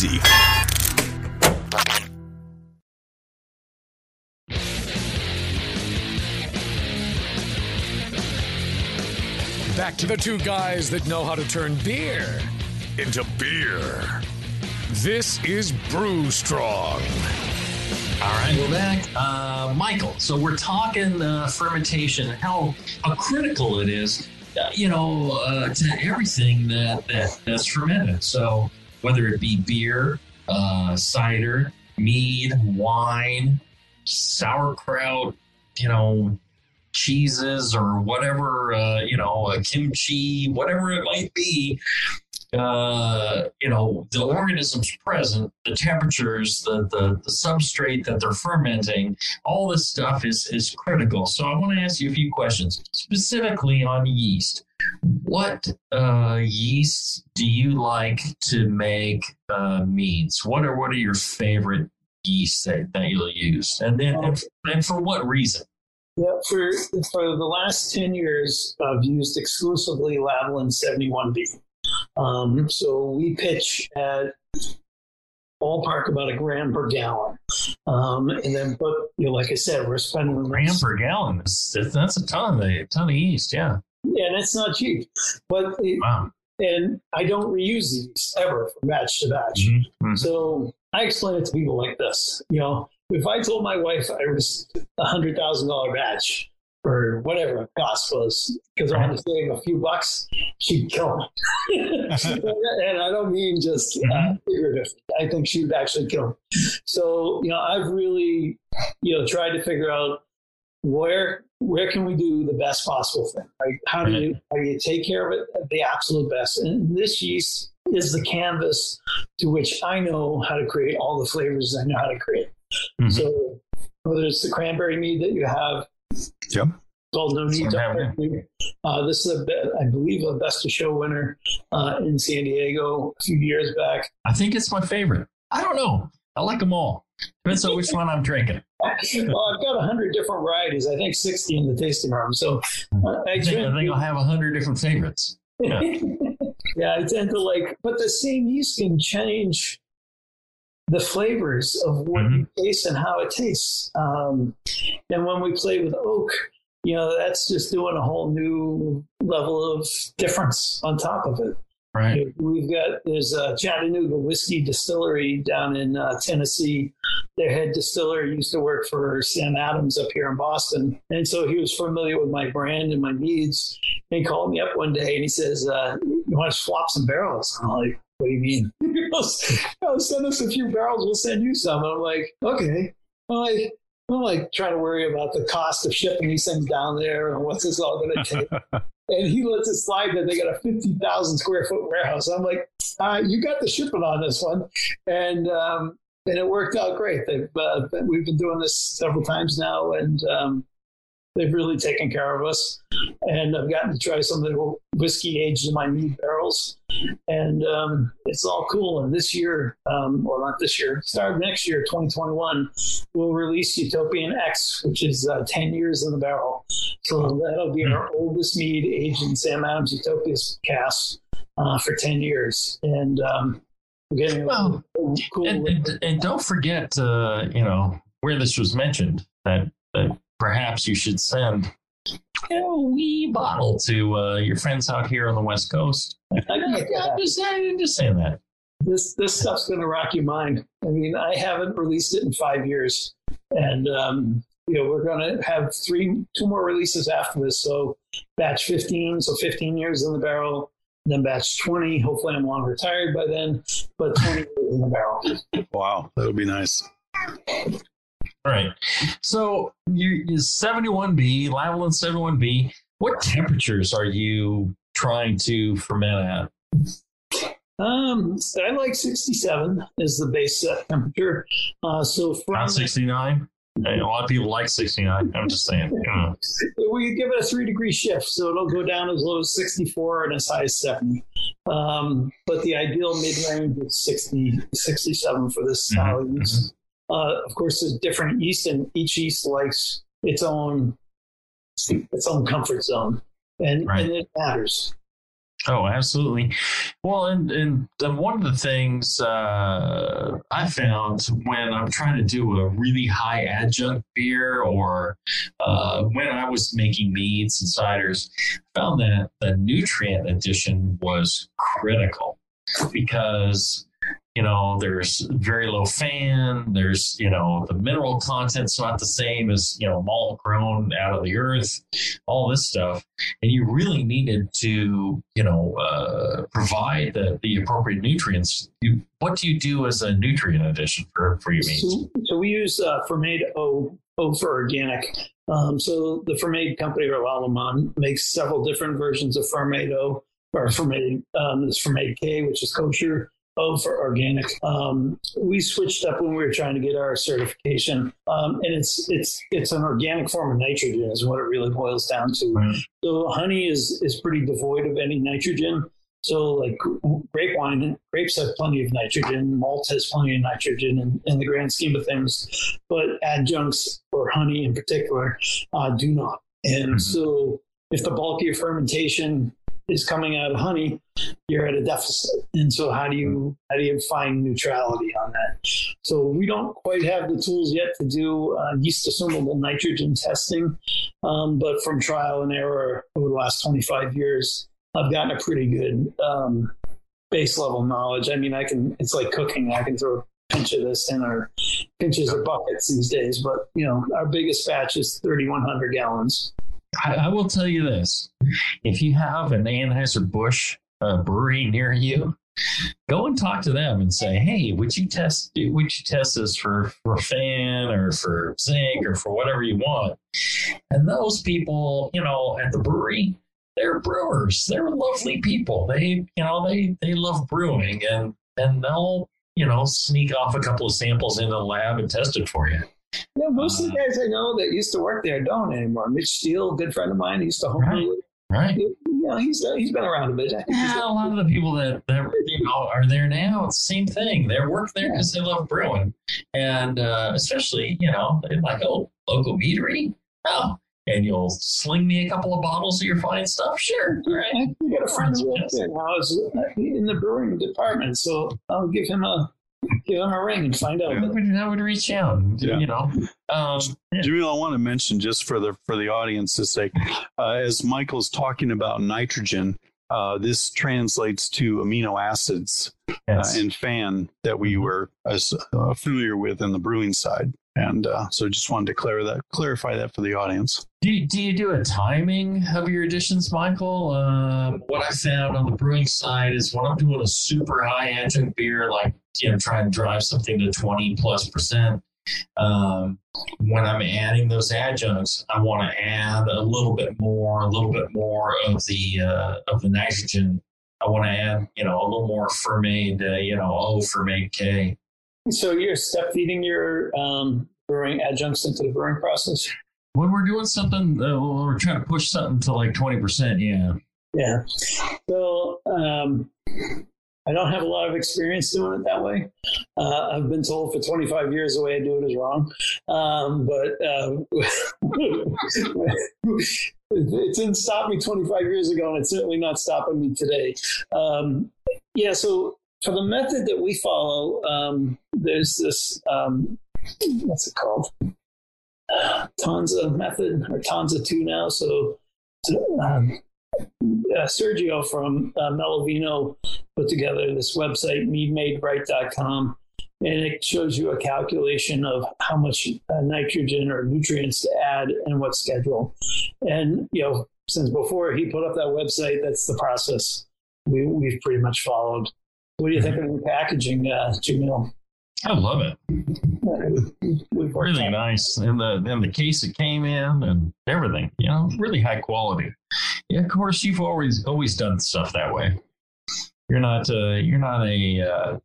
Back to the two guys that know how to turn beer into beer. This is Brew Strong. All right, we're back. Uh, Michael, so we're talking uh, fermentation, how, how critical it is, uh, you know, uh, to everything that, that that's fermented. So whether it be beer, uh, cider, mead, wine, sauerkraut, you know, cheeses or whatever, uh, you know, kimchi, whatever it might be, uh, you know, the organisms present, the temperatures, the, the, the substrate that they're fermenting, all this stuff is, is critical. So I want to ask you a few questions, specifically on yeast. What uh, yeasts do you like to make uh, meads? What are what are your favorite yeasts that, that you'll use, and then and, and for what reason? Yeah, for for the last ten years, I've used exclusively Lalvin 71B. Um, so we pitch at ballpark about a gram per gallon. Um, and then, but you know, like I said, we're spending gram per gallon. That's, that's a ton, a ton of yeast. Yeah. Yeah, and it's not cheap. But it, Wow. and I don't reuse these ever from batch to batch. Mhm. So I explain it to people like this. You know, if I told my wife I was a hundred thousand dollar batch or whatever the cost was, because I want to save a few bucks, she'd kill me. and I don't mean just uh, figurative. I think she'd actually kill me. So you know, I've really you know tried to figure out where where can we do the best possible thing right how do you how do you take care of it at the absolute best and this yeast is the canvas to which i know how to create all the flavors i know how to create Mhm. so whether it's the cranberry mead that you have Yep. called no need to uh, this is a be- i believe a best of show winner uh, in san diego a few years back I think it's my favorite. I don't know. I like them all. Depends on which one I'm drinking. Well i've got a 100 different varieties i think 60 in the tasting room so uh, I, I think, I think I'll have a hundred different favorites. Yeah. yeah, I tend to like, but the same yeast can change the flavors of what Mhm. you taste and how it tastes. Um, and when we play with oak, you know, that's just doing a whole new level of difference on top of it. Right. We've got there's a Chattanooga whiskey distillery down in uh, Tennessee. Their head distiller used to work for Sam Adams up here in Boston, and so he was familiar with my brand and my needs. And he called me up one day and he says, uh, "You want to swap some barrels?" I'm like, "What do you mean?" He goes, "Oh, send us a few barrels. We'll send you some." And I'm like, "Okay." I'm like. I'm like trying to worry about the cost of shipping these things down there and what's this all going to take. and he lets it slide that they got a 50,000 square foot warehouse. I'm like, uh, you got the shipping on this one. And, um, and it worked out great. They've, uh, we've been doing this several times now and, um, they've really taken care of us. And I've gotten to try some of the whiskey aged in my mead barrels. And, um, it's all cool. And this year, um, well, not this year, start next year, 2021, we'll release Utopian X, which is uh, 10 years in the barrel. So that'll be our oldest mead aged in Sam Adams Utopia's cask uh, for 10 years. And um, we're getting a Well, cool. And, and, and don't forget, uh, you know, where this was mentioned that, that perhaps you should send a wee bottle to uh, your friends out here on the West Coast. I get that. I'm just, I'm just saying that. this this stuff's going to rock your mind. I mean, I haven't released it in five years, and um, you know we're going to have three, two more releases after this. So batch 15, so 15 years in the barrel. Then batch 20. Hopefully, I'm long retired by then, but 20 years in the barrel. Wow, that'll be nice. All right. So you, you 71B, Lalvin 71B. What temperatures are you trying to ferment at? Um, I like 67 is the base set temperature. Uh, so from Not 69? A lot of people like 69. I'm just saying. we give it a three degree shift, so it'll go down as low as 64 and as high as 70. Um, but the ideal mid range is 60, 67 for this style Mhm, yeast. Uh, of course, there's different yeast, and each yeast likes its own its own comfort zone, and, Right. and it matters. Oh, absolutely. Well, and and the, one of the things uh, I found when I'm trying to do a really high adjunct beer, or uh, when I was making meads and ciders, I found that the nutrient addition was critical because you know there's very low fan there's you know the mineral content's not the same as you know malt grown out of the earth all this stuff and you really needed to you know uh, provide the, the appropriate nutrients you, what do you do as a nutrient addition for, for your meats So, so we use uh, Fermaid O, O for organic. Um, so the Fermaid company or Lallemand makes several different versions of Fermaid O or Fermaid. Um, Fermaid K, which is kosher. O for organic. Um, we switched up when we were trying to get our certification, um, and it's it's it's an organic form of nitrogen is what it really boils down to. Right. So honey is is pretty devoid of any nitrogen. So like grape wine, grapes have plenty of nitrogen. Malt has plenty of nitrogen in, in the grand scheme of things, but adjuncts or honey in particular uh, do not. And Mhm. so if the bulk of your fermentation is coming out of honey, you're at a deficit. And so how do you how do you find neutrality on that? So we don't quite have the tools yet to do uh, yeast assimilable nitrogen testing, um, but from trial and error over the last 25 years, I've gotten a pretty good um, base level knowledge. I mean, I can it's like cooking. I can throw a pinch of this in our pinches or buckets these days. But you know, our biggest batch is 3,100 gallons. I, I, will tell you this: if you have an Anheuser Busch uh, brewery near you, go and talk to them and say, "Hey, would you test? Would you test this for for fan or for zinc or for whatever you want?" And those people, you know, at the brewery, they're brewers. They're lovely people. They, you know, they they love brewing, and and they'll you know, sneak off a couple of samples in the lab and test it for you. Yeah, most uh, of the guys I know that used to work there don't anymore. Mitch Steele, good friend of mine, he used to home right. Right. You know, he's he's been around a bit. Yeah, a lot of the people that, that you know are there now, it's the same thing. They work there because yeah. they love brewing, and uh, especially you know like oh local meadery. Oh, and you'll sling me a couple of bottles of your fine stuff. Sure. All right. I got a friend who works there now is in the brewing department, so I'll give him a give him a ring and find out. I would, I would reach out. Yeah. You know, um, yeah. Jamil, I want to mention just for the for the audience's sake, uh, as Michael's talking about nitrogen, uh, this translates to amino acids uh, yes. uh, in FAN that we mm-hmm. were as uh, familiar with in the brewing side. And uh, so just wanted to that, clarify that for the audience. Do you, do you do a timing of your additions, Michael? Uh, what I found on the brewing side is when I'm doing a super high adjunct beer, like you know, trying to drive something to 20 plus percent, um, when I'm adding those adjuncts, I want to add a little bit more, a little bit more of the uh, of the nitrogen. I want to add, you know, a little more Fermaid, uh, you know, O Fermaid K. So you're step feeding your um, brewing adjuncts into the brewing process. When we're doing something, uh, we're trying to push something to like twenty percent. Yeah. Yeah. So um, I don't have a lot of experience doing it that way. Uh, I've been told for 25 years the way I do it is wrong. Um, but uh, it didn't stop me 25 years ago, and it's certainly not stopping me today. Um, yeah, so for the method that we follow, um, there's this, um, what's it called? Uh, method, or TOSNA 2 now. So, um, uh, Sergio from uh, Melovino put together this website, meadmaderight.com, and it shows you a calculation of how much uh, nitrogen or nutrients to add and what schedule. And, you know, since before he put up that website, that's the process we, we've pretty much followed. What do you think of the packaging, uh, Jamil? I love it. really nice, and the and the case it came in, and everything. You know, really high quality. Yeah, of course, you've always always done stuff that way. You're not uh, you're not a uh,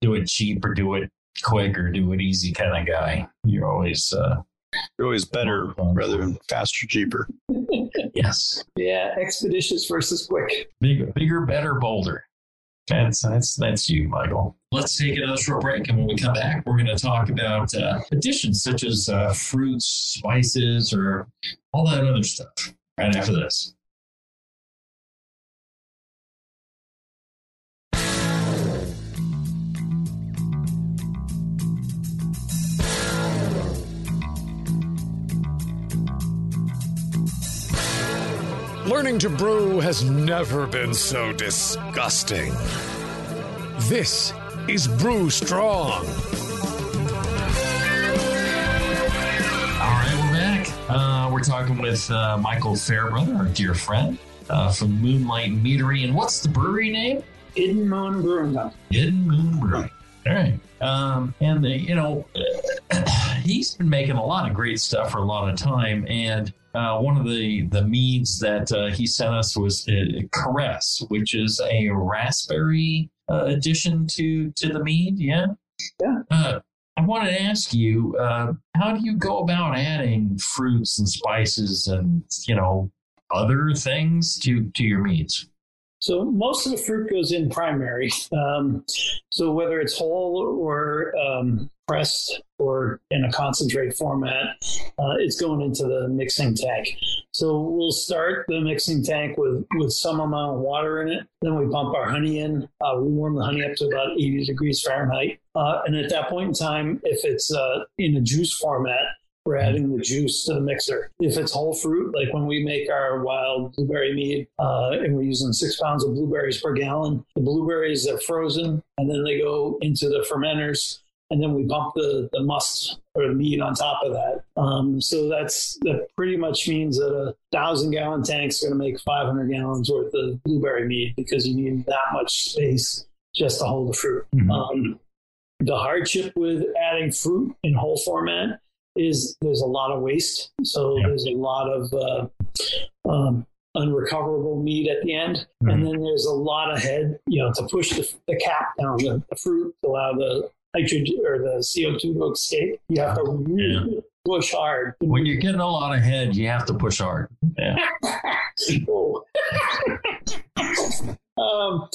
do it cheap or do it quick or do it easy kind of guy. You're always uh, you're always better rather than faster, cheaper. yes. Yeah, expeditious versus quick. Bigger, bigger, better, bolder. That's that's that's you, Michael. Let's take another short break, and when we come back, we're going to talk about uh, additions such as uh, fruits, spices, or all that other stuff. Right after this. Learning to brew has never been so disgusting. This is Brew Strong. All right, we're back. Uh, we're talking with uh, Michael Fairbrother, our dear friend uh, from Moonlight Meadery. And what's the brewery name? Hidden Moon Brewing Company. Hidden Moon Brewing. All right. Um, and, the, you know, he's been making a lot of great stuff for a lot of time. And uh, one of the the meads that uh, he sent us was uh, Caress, which is a raspberry uh, addition to to the mead. Yeah, yeah. Uh, I wanted to ask you, uh, how do you go about adding fruits and spices and you know other things to to your meads? So most of the fruit goes in primary. Um, so whether it's whole or um, pressed or in a concentrate format, uh, it's going into the mixing tank. So we'll start the mixing tank with, with some amount of water in it. Then we pump our honey in. Uh, we warm the honey up to about 80 degrees Fahrenheit. Uh, and at that point in time, if it's uh, in a juice format, we're adding the juice to the mixer. If it's whole fruit, like when we make our wild blueberry mead, uh, and we're using six pounds of blueberries per gallon, the blueberries are frozen and then they go into the fermenters and then we pump the, the must or the mead on top of that. Um, so that's that pretty much means that a thousand gallon tank is going to make 500 gallons worth of blueberry mead because you need that much space just to hold the fruit. Mhm. Um, the hardship with adding fruit in whole format is there's a lot of waste. So Yeah. there's a lot of uh, um, unrecoverable meat at the end. Mhm. And then there's a lot of head, you know, to push the, the cap down the, the fruit to allow the nitrogen or the CO2 to escape. You have to really push hard. When you're getting a lot of head, you have to push hard. Yeah. Oh. um,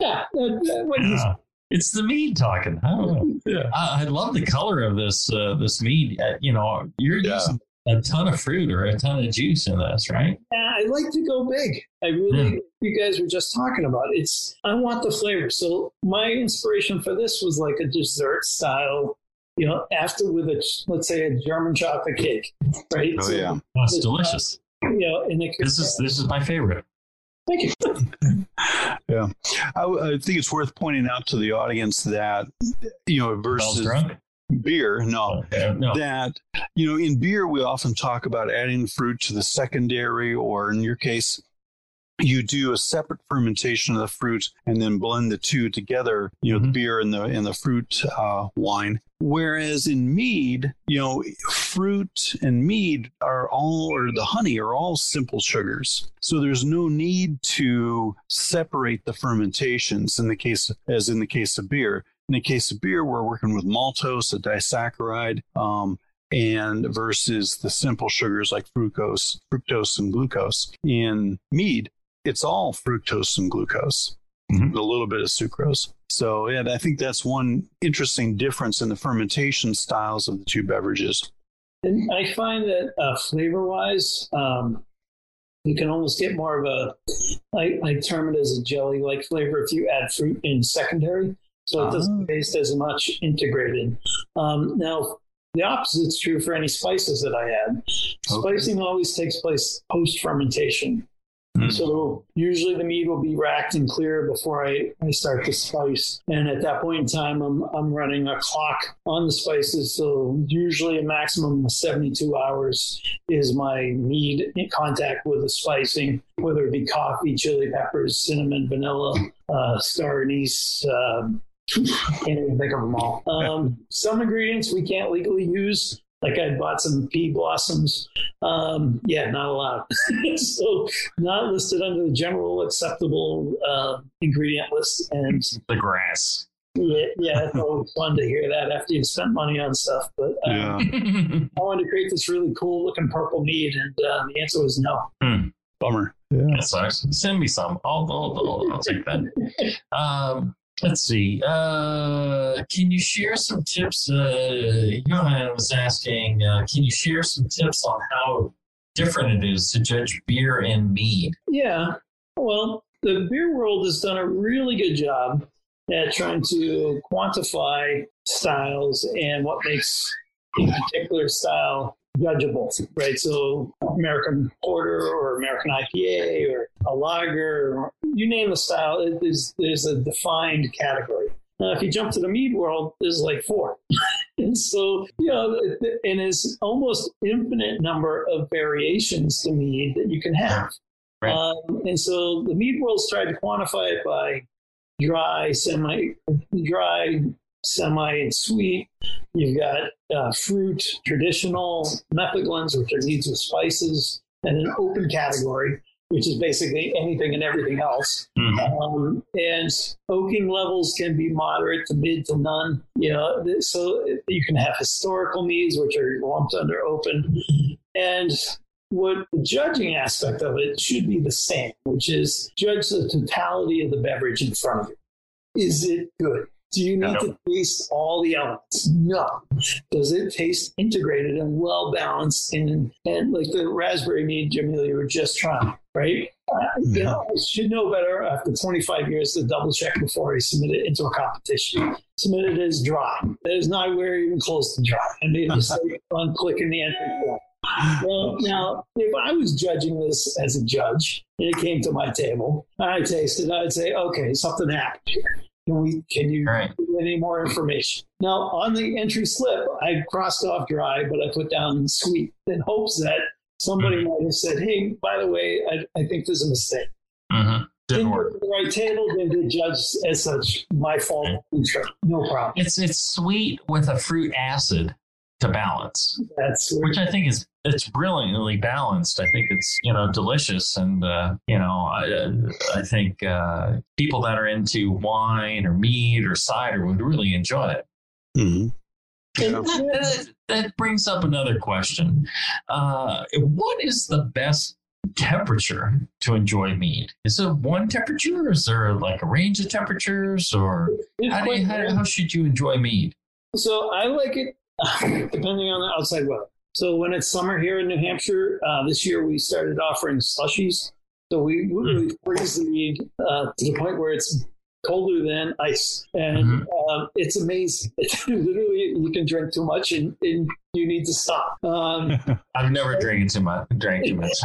yeah, that- that- what is- Yeah. It's the mead talking. I don't know. Yeah. I, I love the color of this uh, this mead. Uh, you know, you're Yeah. using a ton of fruit or a ton of juice in this, right? Yeah, I like to go big. I really, you guys were just talking about it's. I want the flavor. So my inspiration for this was like a dessert style. You know, after with a let's say a German chocolate cake, right? Oh So, yeah. That's It's, uh, delicious. You know, and it could, This is this is my favorite. Thank you. Yeah. I, I think it's worth pointing out to the audience that you know versus beer, no, Okay. No. that you know in beer we often talk about adding fruit to the secondary or in your case you do a separate fermentation of the fruit and then blend the two together you know the Mhm. beer and the and the fruit uh, wine whereas in mead you know fruit and mead are all or the honey are all simple sugars so there's no need to separate the fermentations in the case as in the case of beer in the case of beer, we're working with maltose, a disaccharide, um, and versus the simple sugars like fructose, fructose and glucose. In mead, it's all fructose and glucose, Mhm. a little bit of sucrose. So, yeah, I think that's one interesting difference in the fermentation styles of the two beverages. And I find that uh, flavor wise, um, you can almost get more of a, I, I term it as a jelly like flavor if you add fruit in secondary. So it doesn't Ah. taste as much integrated. Um, now, the opposite is true for any spices that I add. Spicing always takes place post fermentation. Mm. So usually the meat will be racked and clear before I, I start to spice. And at that point in time, I'm, I'm running a clock on the spices. So usually a maximum of 72 hours is my mead in contact with the spicing, whether it be coffee, chili peppers, cinnamon, vanilla, uh, star anise, um, can't even think of them all. Um, some ingredients we can't legally use. Like I bought some pea blossoms. Um, yeah, not allowed. so not listed under the general acceptable uh, ingredient list. And The grass. yeah, yeah, it's always fun to hear that after you've spent money on stuff. But um, Yeah. I wanted to create this really cool looking purple mead, and uh, the answer was no. Bummer. Yeah. That sucks. Send me some. I'll, I'll, I'll, I'll take that. Um, let's see. Uh, can you share some tips? Uh, Johan was asking, uh, can you share some tips on how different it is to judge beer and mead? Yeah. Well, the beer world has done a really good job at trying to quantify styles and what makes a particular style judgeable, right? So, American Porter or American IPA or a lager, you name the style, it is, there's a defined category. Now, if you jump to the mead world, there's like four. and so, you know, and there's almost infinite number of variations to mead that you can have. Right. Um, and so the mead world's tried to quantify it by dry, semi, dry, semi, and sweet. You've got uh, fruit, traditional, metheglins, which are needs with spices, and an open category, which is basically anything and everything else. Mhm. Um, and oaking levels can be moderate to mid to none. You know, so you can have historical needs, which are lumped under open, and what the judging aspect of it should be the same, which is judge the totality of the beverage in front of you. Is it good? Do you need No. to taste all the elements? No. Does it taste integrated and well balanced? And and like the raspberry mead, Jamil, you were just trying, right? Uh, you know, I should know better after 25 years to double check before I submit it into a competition. Submit it as dry. It is not where even close to dry. And they just like on clicking the entry form. Well, now, if I was judging this as a judge and it came to my table, I tasted, I'd say, okay, something happened here. Can we? Can you Right. give any more information? Now, on the entry slip, I crossed off dry, but I put down sweet in hopes that somebody might have said, "Hey, by the way, I, I think there's a mistake." Mm-hmm. Didn't work. get to the right table, then the judge as such. My fault. Sure, no problem. It's it's sweet with a fruit acid to balance, That's which I think is it's brilliantly balanced. I think it's you know delicious, and uh, you know I I think uh, people that are into wine or meat or cider would really enjoy it. Mhm. And- That, that- that brings up another question. Uh, what is the best temperature to enjoy mead? Is it one temperature? Or is there like a range of temperatures, or how, do you, how, how should you enjoy mead? So I like it depending on the outside weather. So when it's summer here in New Hampshire, uh, this year we started offering slushies. So we Hmm. literally freeze the mead uh, to the point where it's colder than ice, and Mm-hmm. um, it's amazing. literally, you can drink too much and, and you need to stop. Um, I've never drank too much. Drank too much.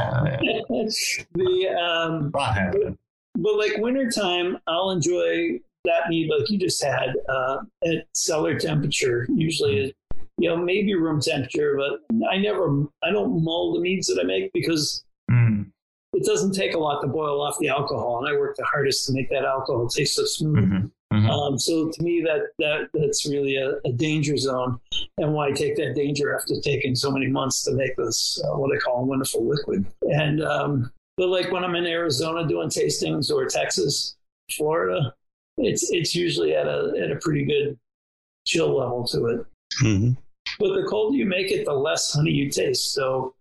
The um, happening. but like wintertime, I'll enjoy that mead like you just had uh, at cellar temperature. Usually, you know, maybe room temperature, but I never, I don't mull the meads that I make because Mm, it doesn't take a lot to boil off the alcohol, and I work the hardest to make that alcohol taste so smooth. mhm, mhm. Um, so to me, that that that's really a, a danger zone, and why take that danger after taking so many months to make this uh, what I call a wonderful liquid. And um, but like when I'm in Arizona doing tastings or Texas, Florida, it's it's usually at a at a pretty good chill level to it. Mhm. But the colder you make it, the less honey you taste. So,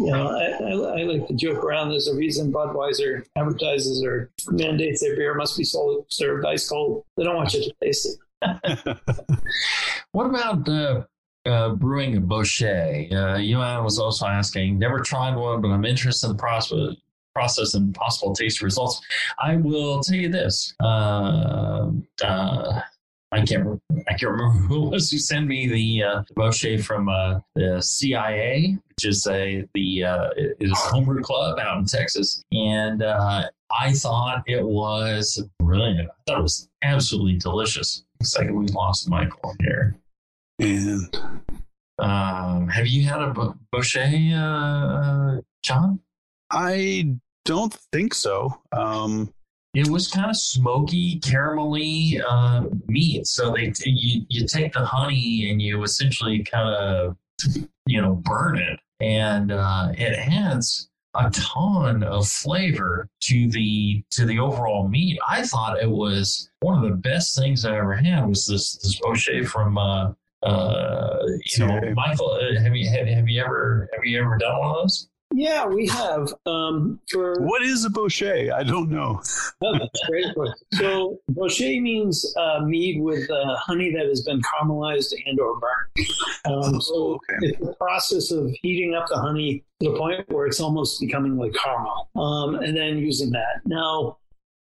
you know, I, I, I like to joke around. There's a reason Budweiser advertises or mandates their beer must be sold served ice cold. They don't want you to taste it. What about uh, brewing a Bochet? Uh, Yuan was also asking, never tried one, but I'm interested in the process, process and possible taste results. I will tell you this. Uh, uh, I can't. Remember, I can't remember who it was who sent me the uh, Bochet from uh, the CIA, which is a the uh, is a homebrew club out in Texas, and uh, I thought it was brilliant. I thought it was absolutely delicious. Looks like we lost Michael here. And Um, have you had a Bo- uh, John? I don't think so. Um, It was kind of smoky, caramelly uh, meat. So they you you take the honey and you essentially kind of you know burn it, and uh, it adds a ton of flavor to the to the overall meat. I thought it was one of the best things I ever had. Was this this Bochet from uh, uh, you know Michael? Uh, have you have, have you ever have you ever done one of those? Yeah, we have. Um, for what is a bochet? I don't know. Oh, that's great. So, bochet means uh, mead with uh, honey that has been caramelized and or burnt. Um, so Oh, okay. it's the process of heating up the honey to the point where it's almost becoming like caramel, um, and then using that. Now,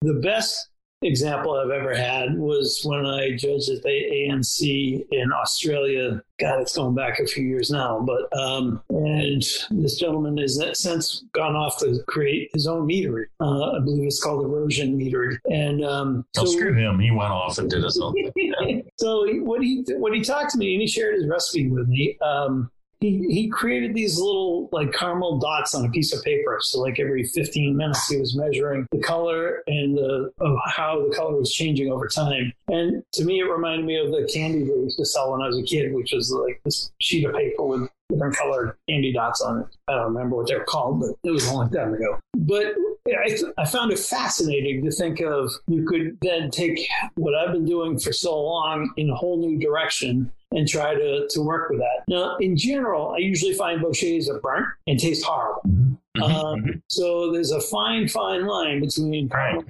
the best example I've ever had was when I judged at the ANC in Australia. God, it's going back a few years now, but um, and this gentleman has since gone off to create his own meadery. Uh, I believe it's called Erosion Meadery, and um, Oh, screw him. He went off and did his own thing. so what he what he talked to me and he shared his recipe with me. Um, he he created these little like caramel dots on a piece of paper. So like every 15 minutes, he was measuring the color and the of how the color was changing over time. And to me, it reminded me of the candy they used to sell when I was a kid, which was like this sheet of paper with different colored candy dots on it. I don't remember what they're called, but it was a long time ago. But I, I found it fascinating to think of you could then take what I've been doing for so long in a whole new direction and try to, to work with that. Now, in general, I usually find bochets are burnt and taste horrible. Mm-hmm. Um, so there's a fine, fine line between Right.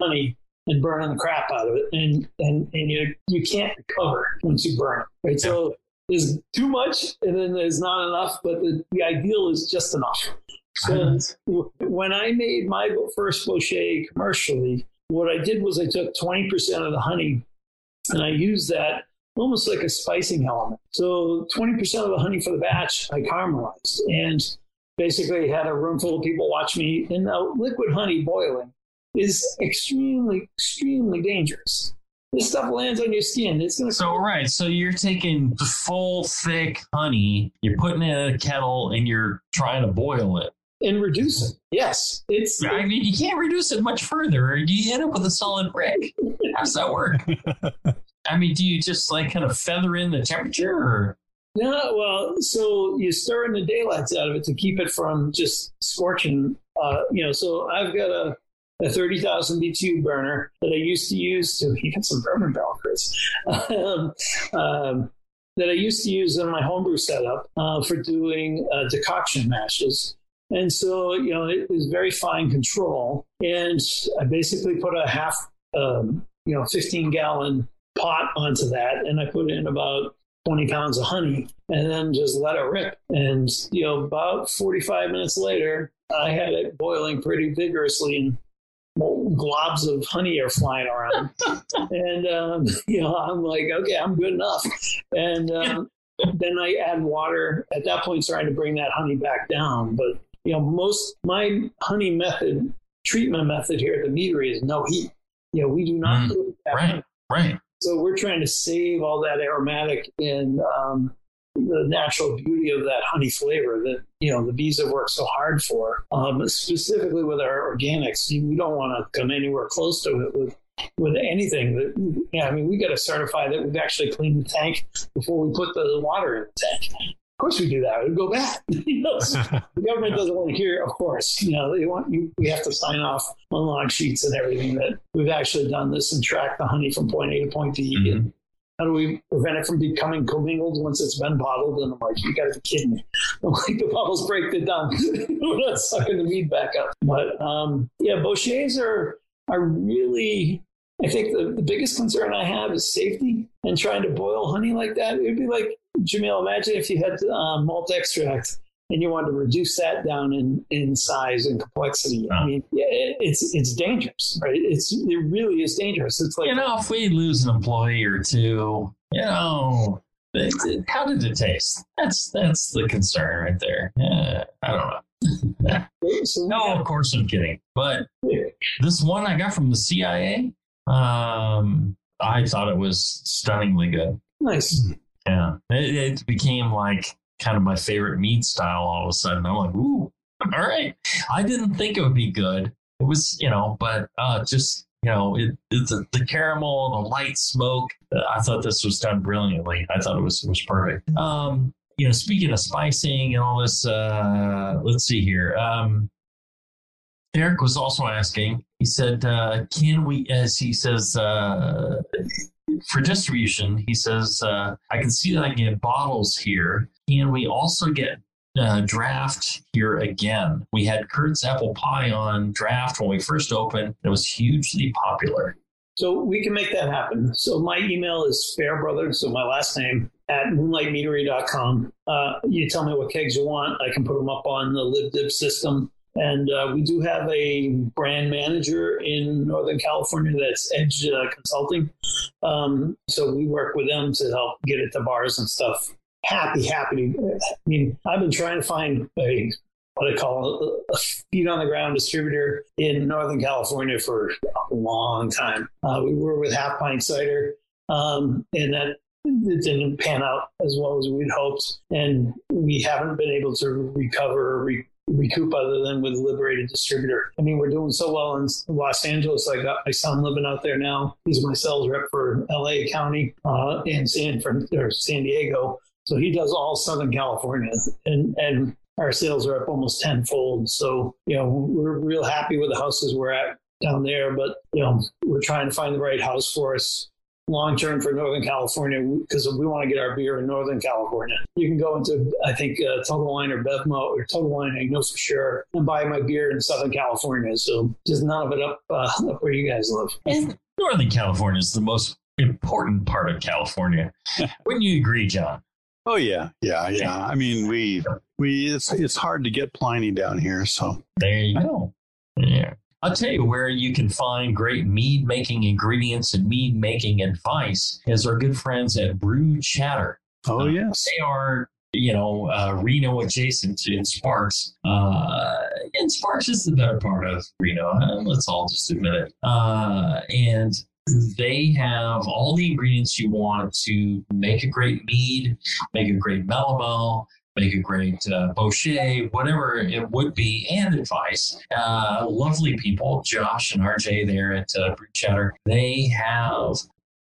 honey and burning the crap out of it, and and and you you can't recover once you burn it. Right. So there's too much, and then there's not enough. But the, the ideal is just enough. So when I made my first bochet commercially, what I did was I took 20% of the honey and I used that almost like a spicing element. So 20% of the honey for the batch I caramelized and basically had a room full of people watch me. And now liquid honey boiling is extremely, extremely dangerous. This stuff lands on your skin. It's going to So right, so you're taking full thick honey, you're putting it in a kettle, and you're trying to boil it. and reduce it. Yes, it's I mean, you can't reduce it much further, or you end up with a solid brick. How does that work? I mean, do you just like kind of feather in the temperature, or well, so you stir in the daylights out of it to keep it from just scorching. Uh, you know, so I've got a, a 30,000 BTU burner that I used to use to, you got some bourbon barrel Chris, um, um, that I used to use in my homebrew setup uh, for doing uh, decoction mashes. And so, you know, it was very fine control. And I basically put a half, um, you know, 15 gallon pot onto that. And I put in about 20 pounds of honey and then just let it rip. And, you know, about 45 minutes later, I had it boiling pretty vigorously and globs of honey are flying around. and, um, you know, I'm like, okay, I'm good enough. And um, then I add water at that point, trying to bring that honey back down. But, you know, most my honey method, treatment method here at the meadery is no heat. You know, we do not Mm, right. honey. right? So we're trying to save all that aromatic in um, the natural beauty of that honey flavor that you know the bees have worked so hard for. Um, specifically with our organics, we don't want to come anywhere close to it with with anything. That yeah, I mean, we got to certify that we've actually cleaned the tank before we put the water in the tank. Of course, we do that. We go back. You know, the government doesn't want to hear, of course. You know, they want you. We have to sign off on log sheets and everything that we've actually done this and track the honey from point A to point B. Mhm. And how do we prevent it from becoming commingled once it's been bottled? And I'm like, you got to be kidding me! I'm like, the bottles break, they're done. We're not sucking the mead back up. But um, yeah, bochets are are really. I think the, the biggest concern I have is safety and trying to boil honey like that. It'd be like Jamil. Imagine if you had malt extract and you wanted to reduce that down in, in size and complexity. I mean, it- it's it's dangerous, right? It's it really is dangerous. It's like You know, if we lose an employee or two, you know, it- it- how did it taste? That's that's the concern right there. Yeah, I don't know. No, of course I'm kidding. But this one I got from the CIA, um, I thought it was stunningly good. nice. Yeah, it, it became like kind of my favorite meat style all of a sudden. I'm like, ooh, all right. I didn't think it would be good. It was, you know, but uh, just you know, it, it the, the caramel, the light smoke. uh, I thought this was done brilliantly. I thought it was it was perfect. Um, you know, speaking of spicing and all this, uh, let's see here. Um, Eric was also asking. He said, uh, "Can we?" As he says, uh, for distribution, he says, uh, "I can see that I can get bottles here. Can we also get uh, draft here again? We had Kurt's apple pie on draft when we first opened. It was hugely popular. So we can make that happen. So my email is fairbrother, so my last name at moonlightmeadery.com. Uh, you tell me what kegs you want. I can put them up on the LibDib system. And uh, we do have a brand manager in Northern California that's Edge uh, Consulting. Um, so we work with them to help get it to bars and stuff. Happy, happy. I mean, I've been trying to find a what I call a, feet on the ground distributor in Northern California for a long time. Uh, we were with Half Pint Cider, um, and that it didn't pan out as well as we'd hoped, and we haven't been able to recover re- recoup other than with Liberated Distributor. I mean, we're doing so well in Los Angeles. I got my son living out there now. He's my sales rep for LA County uh, and San from or San Diego. So he does all Southern California, and and our sales are up almost tenfold. So you know we're real happy with the houses we're at down there, but you know we're trying to find the right house for us long term for Northern California because we want to get our beer in Northern California. You can go into, I think, uh, Total Wine or Bevmo or Total Wine, I know for sure, and buy my beer in Southern California. So just none of it up, uh, up where you guys live. And Northern California is the most important part of California. Wouldn't you agree, John? Oh yeah, yeah, yeah. I mean, we we it's it's hard to get Pliny down here, so There you go. Yeah. I'll tell you where you can find great mead making ingredients and mead making advice is our good friends at Brew Chatter. oh yes, They are, you know, uh, Reno adjacent in Sparks. Uh, and Sparks is the better part of Reno. uh, Let's all just admit it. Uh, and they have all the ingredients you want to make a great mead, make a great melomel, make a great uh, bochet, whatever it would be, and advice. Uh, lovely people, Josh and RJ there at uh, Brew Chatter. They have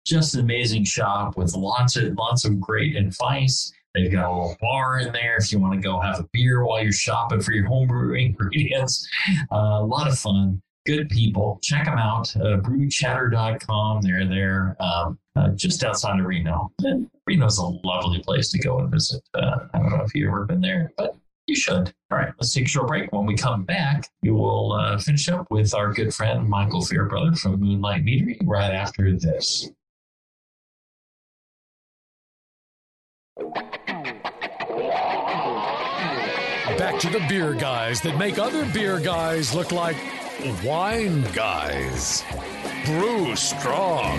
just an amazing shop with lots of lots of great advice. They've got a little bar in there if you want to go have a beer while you're shopping for your homebrew ingredients. Uh, a lot of fun. Good people. Check them out. Uh, brewchatter.com. They're there um, uh, just outside of Reno. And Reno's a lovely place to go and visit. Uh, I don't know if you've ever been there, but you should. All right, let's take a short break. When we come back, we will uh, finish up with our good friend Michael Fairbrother from Moonlight Meadery right after this. Back to the beer guys that make other beer guys look like wine guys. Brew strong.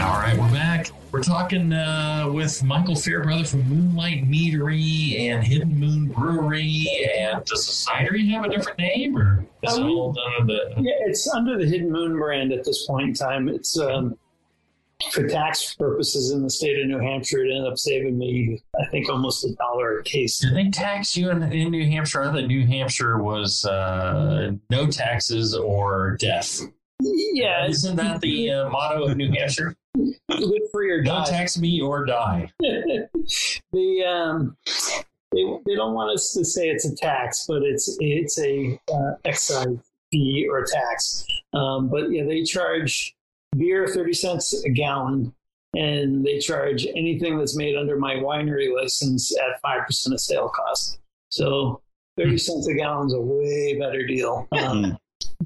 All right, we're back. We're talking uh, with Michael Fairbrother from Moonlight Meadery and Hidden Moon Brewery. And does the cidery have a different name, or is it Um, all under the? Yeah, it's under the Hidden Moon brand at this point in time. It's um, for tax purposes in the state of New Hampshire. It ended up saving me, I think, almost a dollar a case. Did they tax you in, in New Hampshire? I thought New Hampshire was uh, no taxes or death. Yeah, Isn't that the uh, motto of New Hampshire? good for your Don't tax me or die. the um, they, they don't want us to say it's a tax, but it's it's a uh, excise fee or tax. Um, but yeah, they charge beer thirty cents a gallon, and they charge anything that's made under my winery license at five percent of sale cost. So thirty cents a gallon is a way better deal. Um,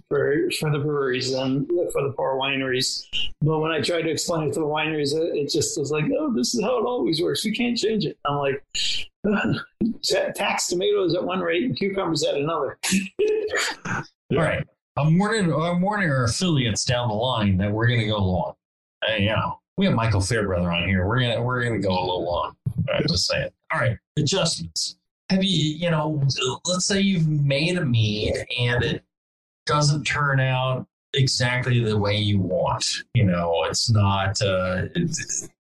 for for the breweries than for the poor wineries. But when I tried to explain it to the wineries, it, it just was like, "Oh, this is how it always works. We can't change it." I'm like, "Tax tomatoes at one rate and cucumbers at another." All right. I'm warning, I'm warning our affiliates down the line that we're going to go long. Uh, you know, we have Michael Fairbrother on here. We're gonna we're gonna go a little long. I'm just saying. All right, adjustments. Have you you know? Let's say you've made a mead and it doesn't turn out exactly the way you want. You know, it's not uh,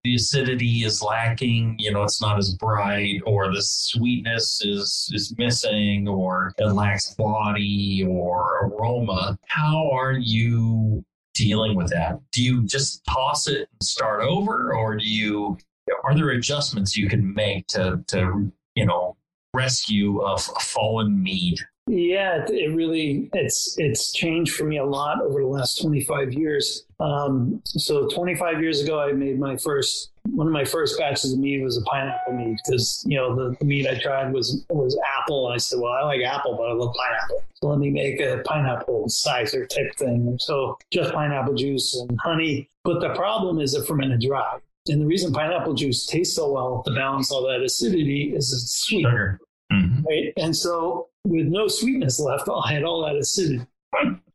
the acidity is lacking. You know, it's not as bright, or the sweetness is is missing, or it lacks body or aroma. How are you dealing with that? Do you just toss it and start over, or do you? Are there adjustments you can make to to you know rescue a, f- a fallen mead? Yeah, it, really it's it's changed for me a lot over the last 25 years. Um, so 25 years ago, I made my first one of my first batches of mead was a pineapple mead because you know the, the mead I tried was was apple. And I said, well, I like apple, but I love pineapple. So let me make a pineapple cyser type thing. So just pineapple juice and honey. But the problem is it fermented dry. And the reason pineapple juice tastes so well to balance all that acidity is it's sweet Sugar. Mhm. right? And so with no sweetness left, I had all that acidity.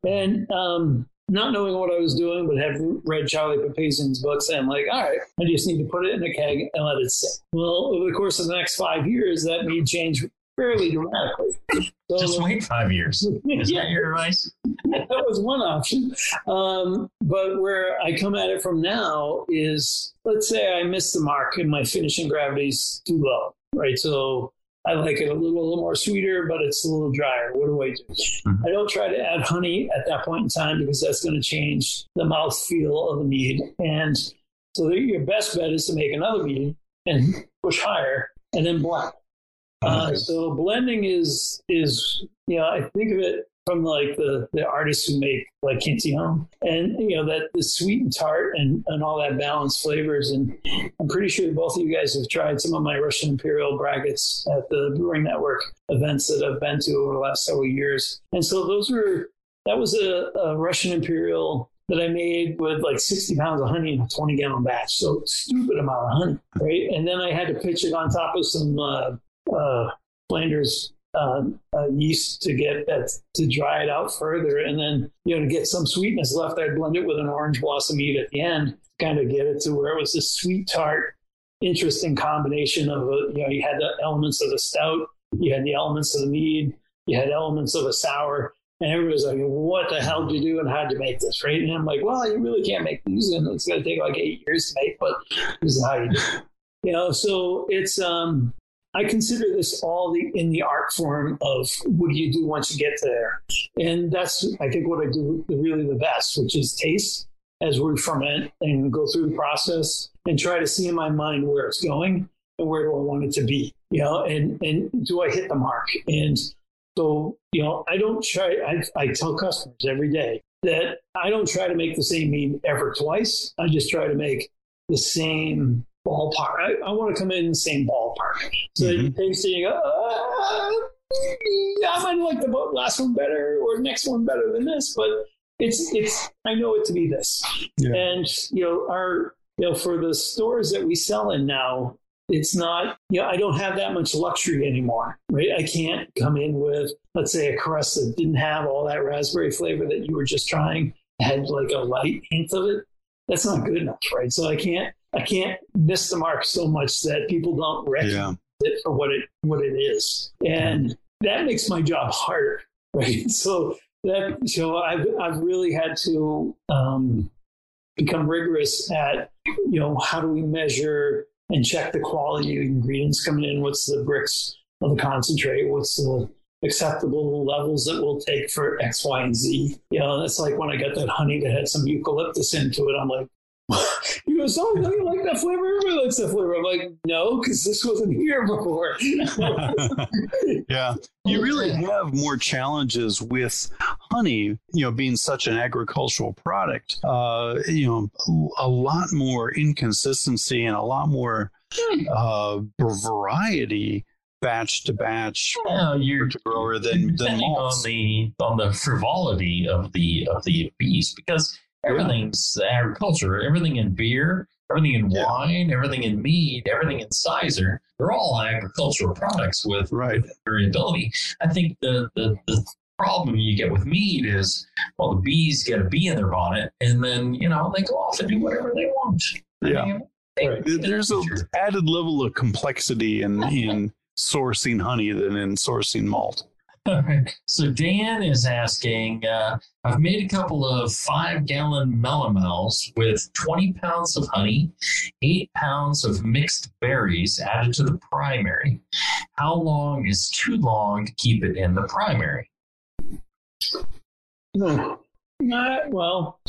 And um, not knowing what I was doing, but have read Charlie Papazian's books, I'm like, all right, I just need to put it in a keg and let it sit. Well, over the course of the next five years, that mead change fairly dramatically. So, Just wait five years. Is yeah, that your advice? that was one option. Um, but where I come at it from now is let's say I miss the mark and my finishing gravity's too low, right? So I like it a little, a little more sweeter, but it's a little drier. What do I do? Mhm. I don't try to add honey at that point in time because that's going to change the mouth feel of the mead. And so the- your best bet is to make another mead and push higher and then blend. Uh, Okay. so blending is is you know I think of it from like the the artists who make like Cantillon and you know that the sweet and tart and and all that balanced flavors and I'm pretty sure both of you guys have tried some of my Russian Imperial braggots at the Brewing Network events that I've been to over the last several years and so those were that was a, a Russian Imperial that I made with like 60 pounds of honey in a 20 gallon batch. So stupid amount of honey, right? And then I had to pitch it on top of some uh, uh, Flanders uh, uh, yeast to get that to dry it out further, and then you know to get some sweetness left, I'd blend it with an orange blossom mead at the end, to kind of get it to where it was this sweet tart, interesting combination of a, you know you had the elements of the stout, you had the elements of the mead, you had elements of a sour. And everybody's like, "What the hell did you do, and how'd you make this?" Right? And I'm like, "Well, you really can't make these, and it's going to take like eight years to make, but this is how you do." it." You know, so it's um, I consider this all the in the art form of what do you do once you get there, and that's I think what I do really the best, which is taste as we ferment and go through the process and try to see in my mind where it's going and where do I want it to be, you know, and and do I hit the mark? And so you know, I don't try. I, I tell customers every day that I don't try to make the same mead ever twice. I just try to make the same ballpark. I, I want to come in the same ballpark. So you taste it, you go, "Ah, yeah, I might like the last one better or the next one better than this, but it's it's I know it to be this. Yeah. And you know, our you know, for the stores that we sell in now, it's not, you know, I don't have that much luxury anymore, right? I can't come in with, let's say, a crust that didn't have all that raspberry flavor that you were just trying, had like a light hint of it. That's not good enough, right? So I can't, I can't miss the mark so much that people don't recognize Yeah. it for what it what it is, and that makes my job harder, right? So that so I've I've really had to um, become rigorous at you know how do we measure and check the quality of ingredients coming in? What's the Brix of the concentrate? What's the acceptable levels that we'll take for X, Y, and Z? You know, that's like when I got that honey that had some eucalyptus into it. I'm like, you go, so don't you like that flavor? Everybody likes that flavor. I'm like, no, because this wasn't here before. yeah. You really have more challenges with honey, you know, being such an agricultural product. Uh, you know, a lot more inconsistency and a lot more uh, variety batch to batch Well, you're to grower than than depending on the on the frivolity of the of the bees because everything's agriculture everything in beer everything in Yeah. wine everything in mead everything in cider they're all agricultural products with Right. variability i think the the, the problem you get with mead is well the bees get a bee in their bonnet and then you know they go off and do whatever they want I Yeah. mean, they- Right. There's a added level of complexity in in sourcing honey than in sourcing malt. All right. So Dan is asking, uh, I've made a couple of five gallon melomels with 20 pounds of honey, eight pounds of mixed berries added to the primary. How long is too long to keep it in the primary? No. Not, well,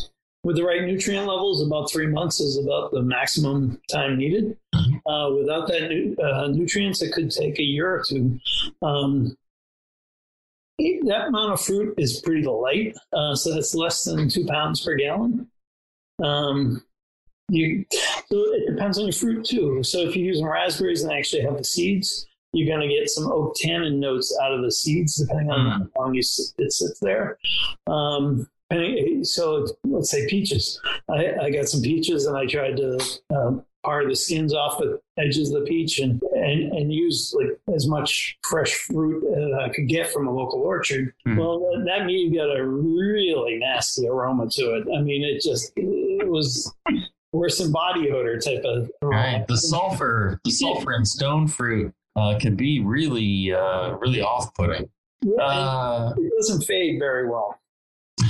with the right nutrient levels, about three months is about the maximum time needed. Uh, without that uh, nutrients, it could take a year or two. Um, that amount of fruit is pretty light, uh, so that's less than two pounds per gallon. Um, you, so it depends on your fruit too. So if you're using raspberries and they actually have the seeds, you're going to get some oak tannin notes out of the seeds, depending on how long you, s- it sits there. Um, so let's say peaches. I, I got some peaches and I tried to um, par the skins off the edges of the peach and, and, and use like as much fresh fruit as I could get from a local orchard. Hmm. Well, that, that mead got a really nasty aroma to it. I mean, it just, it was worse than body odor type of aroma. Right. The sulfur, the sulfur in stone fruit uh, can be really, uh, really off-putting. Yeah, Uh, it doesn't fade very well.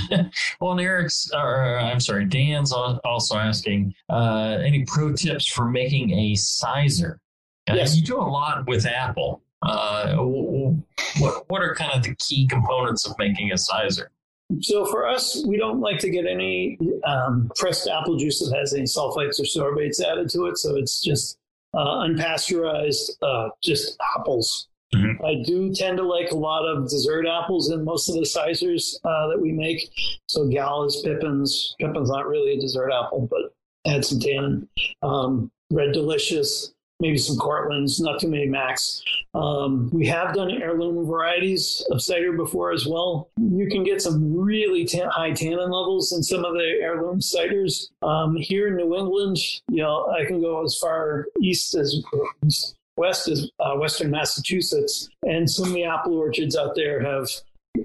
Well, and Eric's, or I'm sorry, Dan's also asking uh, any pro tips for making a cyser. Uh, You do a lot with Apple. Uh, what what are kind of the key components of making a cyser? So for us, we don't like to get any um, pressed apple juice that has any sulfites or sorbates added to it. So it's just uh, unpasteurized, uh, just apples Mm-hmm. I do tend to like a lot of dessert apples in most of the ciders uh, that we make. So Galas, Pippins. Pippin's not really a dessert apple, but add some tannin. Um, Red Delicious, maybe some Cortlands, not too many Macs. Um, we have done heirloom varieties of cider before as well. You can get some really high tannin levels in some of the heirloom ciders. Um, here in New England, you know, I can go as far east as west is uh, Western Massachusetts, and some of the apple orchards out there have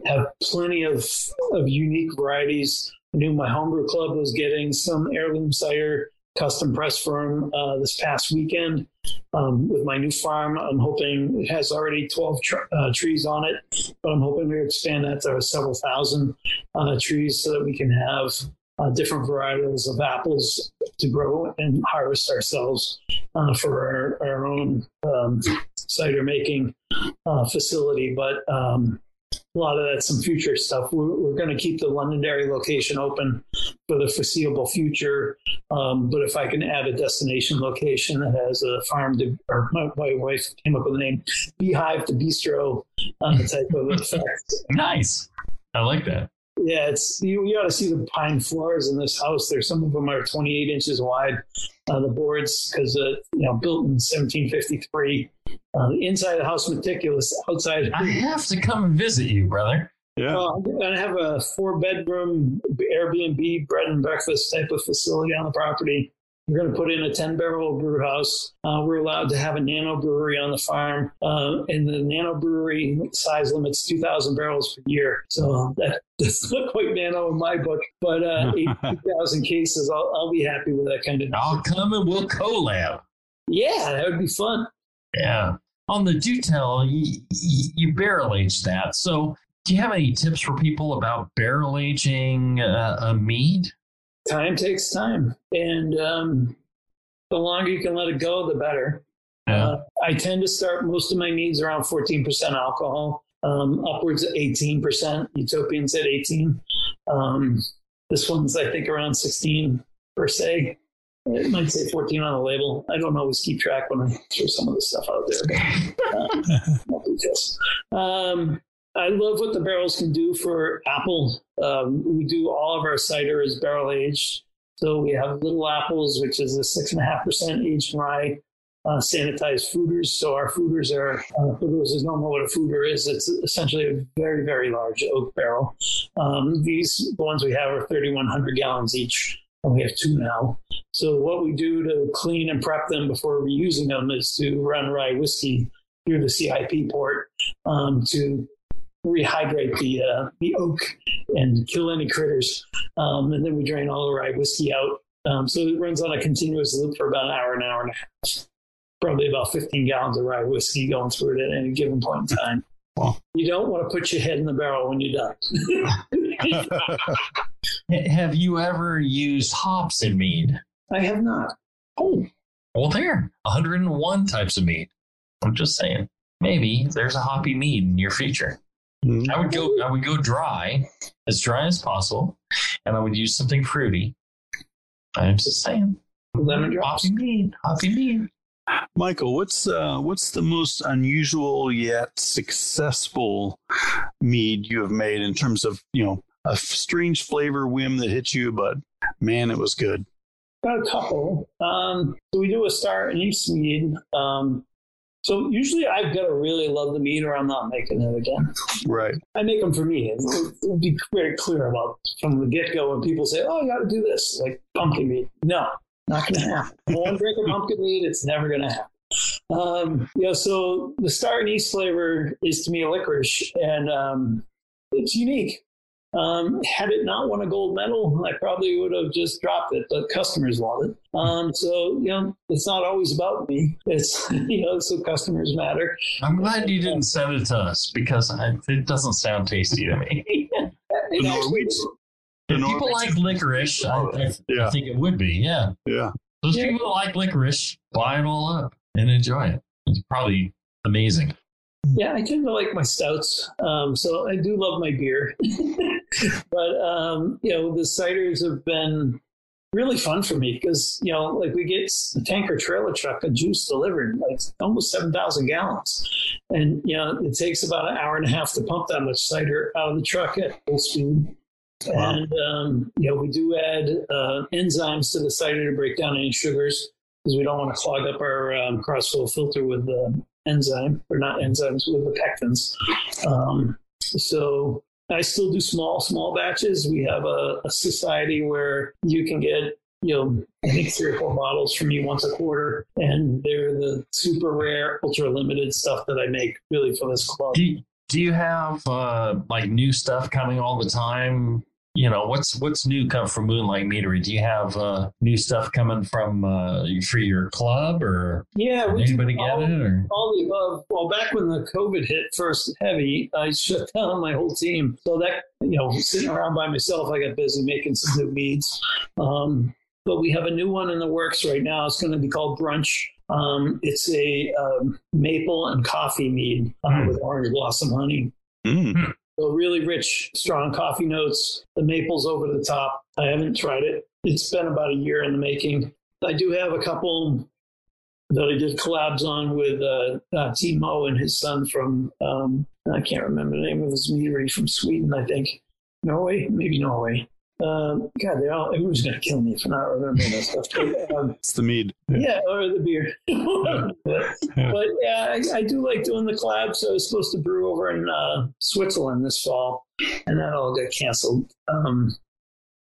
have plenty of of unique varieties. I knew my homebrew club was getting some heirloom cider custom press firm uh, this past weekend um, with my new farm. I'm hoping it has already 12 tr- uh, trees on it, but I'm hoping to expand that to several thousand uh, trees so that we can have uh, different varietals of apples to grow and harvest ourselves uh, for our, our own um, cider making uh, facility. But um, a lot of that's some future stuff. We're, we're going to keep the Londonderry location open for the foreseeable future. Um, but if I can add a destination location that has a farm to, or my, wife came up with the name Beehive to Bistro uh, type of effect. nice. I like that. Yeah, it's you, you ought to see the pine floors in this house. There, some of them are 28 inches wide. Uh, the boards, because uh, you know, built in 1753. Uh, the inside of the house meticulous. Outside, I have to come and visit you, brother. Yeah, uh, I have a four bedroom Airbnb bread and breakfast type of facility on the property. We're going to put in a 10 barrel brew house. Uh, we're allowed to have a nano brewery on the farm, uh, and the nano brewery size limits 2,000 barrels per year. So that, that's not look quite nano in my book, but uh, 8,000 cases, I'll, I'll be happy with that kind of. I'll come and we'll collab. Yeah, that would be fun. Yeah. On the do tell, you, you barrel age that. So, do you have any tips for people about barrel aging uh, a mead? Time takes time, and um, the longer you can let it go, the better. Yeah. Uh, I tend to start most of my meads around 14% alcohol, um, upwards of 18%. Utopian's at 18. Um, this one's, I think, around 16 per se. It might say 14 on the label. I don't always keep track when I throw some of the stuff out there. But, uh, um, I love what the barrels can do for apple. Um, we do all of our cider is barrel aged. So we have little apples, which is a six and a half percent aged rye, uh, sanitized foeders. So our foeders are, uh, for those who don't know what a foeder is, it's essentially a very, very large oak barrel. Um, these, the ones we have are 3,100 gallons each. And we have two now. So what we do to clean and prep them before reusing them is to run rye whiskey through the CIP port um, to rehydrate the uh, the oak and kill any critters. Um, and then we drain all the rye whiskey out. Um, so it runs on a continuous loop for about an hour, an hour and a half. Probably about 15 gallons of rye whiskey going through it at any given point in time. Well, you don't want to put your head in the barrel when you're done. have you ever used hops in mead? I have not. Oh, well, there, 101 types of mead. I'm just saying, maybe there's a hoppy mead in your future. Mm-hmm. I would go. I would go dry, as dry as possible, and I would use something fruity. I'm just saying. Lemon drops. Hoppy mead. Hoppy mead. Michael, what's uh, what's the most unusual yet successful mead you have made in terms of you know a strange flavor whim that hit you, but man, it was good. Got a couple. Um, so we do a star anise mead. Um, so usually I've got to really love the mead or I'm not making it again. Right. I make them for me. And be very clear about from the get go when people say, oh, you got to do this, like pumpkin mead. No, not going to happen. Won't drink a pumpkin mead. It's never going to happen. Um, yeah, so the star anise flavor is to me a licorice and um, it's unique. Um, had it not won a gold medal, I probably would have just dropped it, but customers want it. Um, so, you know, it's not always about me. It's, you know, so customers matter. I'm glad you didn't send it to us because I, it doesn't sound tasty to me. the Norwegian. If people like licorice, I, I, yeah. I, think it would be, yeah. Yeah. Those yeah. people that like licorice, buy it all up and enjoy it. It's probably amazing. Yeah, I tend to like my stouts. Um, so I do love my beer. but, um, you know, the ciders have been really fun for me because you know, like we get a tanker trailer truck of juice delivered, like almost seven thousand gallons, and you know it takes about an hour and a half to pump that much cider out of the truck at full speed. Wow. And um, you know we do add uh, enzymes to the cider to break down any sugars because we don't want to clog up our um, crossflow filter with the enzyme or not enzymes with the pectins. Um, so I still do small, small batches. We have a, a society where you can get, you know, I think three or four bottles from me once a quarter, and they're the super rare, ultra limited stuff that I make really for this club. Do you, do you have uh, like new stuff coming all the time? You know, what's what's new come from Moonlight Meadery? Do you have uh, new stuff coming from uh, for your club, or Yeah, did we do anybody all, get it? Or all the above. Well, back when the COVID hit first heavy, I shut down my whole team. So that, you know, sitting around by myself, I got busy making some new meads. Um, but we have a new one in the works right now. It's going to be called Brunch. Um, it's a um, maple and coffee mead uh, Hmm. with orange blossom honey. Mm. So really rich, strong coffee notes. The maple's over the top. I haven't tried it. It's been about a year in the making. I do have a couple that I did collabs on with uh, uh, Timo and his son from um, I can't remember the name of his meadery from Sweden. I think Norway, maybe Norway. Um, God, they all everyone's gonna kill me for not remembering that stuff. But, um, It's the mead. yeah, or the beer. but, yeah, I, I do like doing the collabs. I was supposed to brew over in uh, Switzerland this fall, and that all got canceled. Um,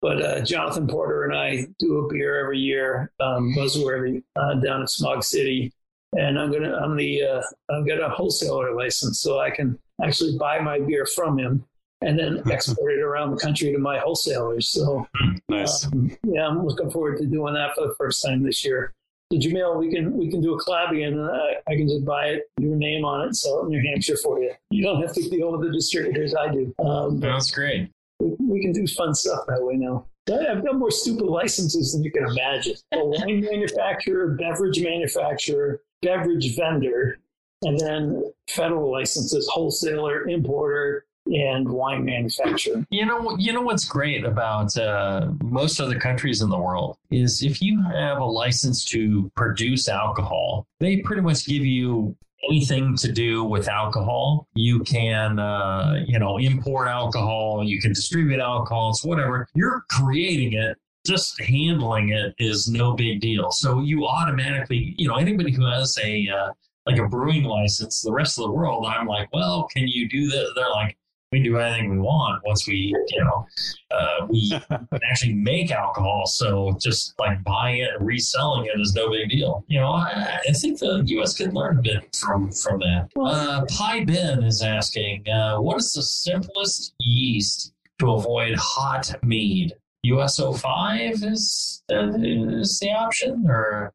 but uh, Jonathan Porter and I do a beer every year, um, Buzzworthy, uh, down in Smog City, and I'm gonna I'm the uh, I've got a wholesaler license, so I can actually buy my beer from him and then export it around the country to my wholesalers. So Nice. um, yeah, I'm looking forward to doing that for the first time this year. So Jamil, we can we can do a collab again. And I, I can just buy it, your name on it, and sell it in New Hampshire for you. You don't have to deal with the distributors. I do. Um, that's great. we, we can do fun stuff that way now. I've got more stupid licenses than you can imagine. A wine manufacturer, beverage manufacturer, beverage vendor, and then federal licenses, wholesaler, importer, and wine manufacturer. You know, you know what's great about uh, most other countries in the world is if you have a license to produce alcohol, they pretty much give you anything to do with alcohol. You can, uh, you know, import alcohol. You can distribute alcohol. It's whatever. You're creating it. Just handling it is no big deal. So you automatically, you know, anybody who has a uh, like a brewing license, the rest of the world, I'm like, well, can you do that? They're like, we can do anything we want once we, you know, uh, we can actually make alcohol. So just like buying it and reselling it is no big deal. You know, I, I think the U.S. could learn a bit from from that. Uh, Pi Ben is asking, uh, what is the simplest yeast to avoid hot mead? US-05 is uh, is the option, or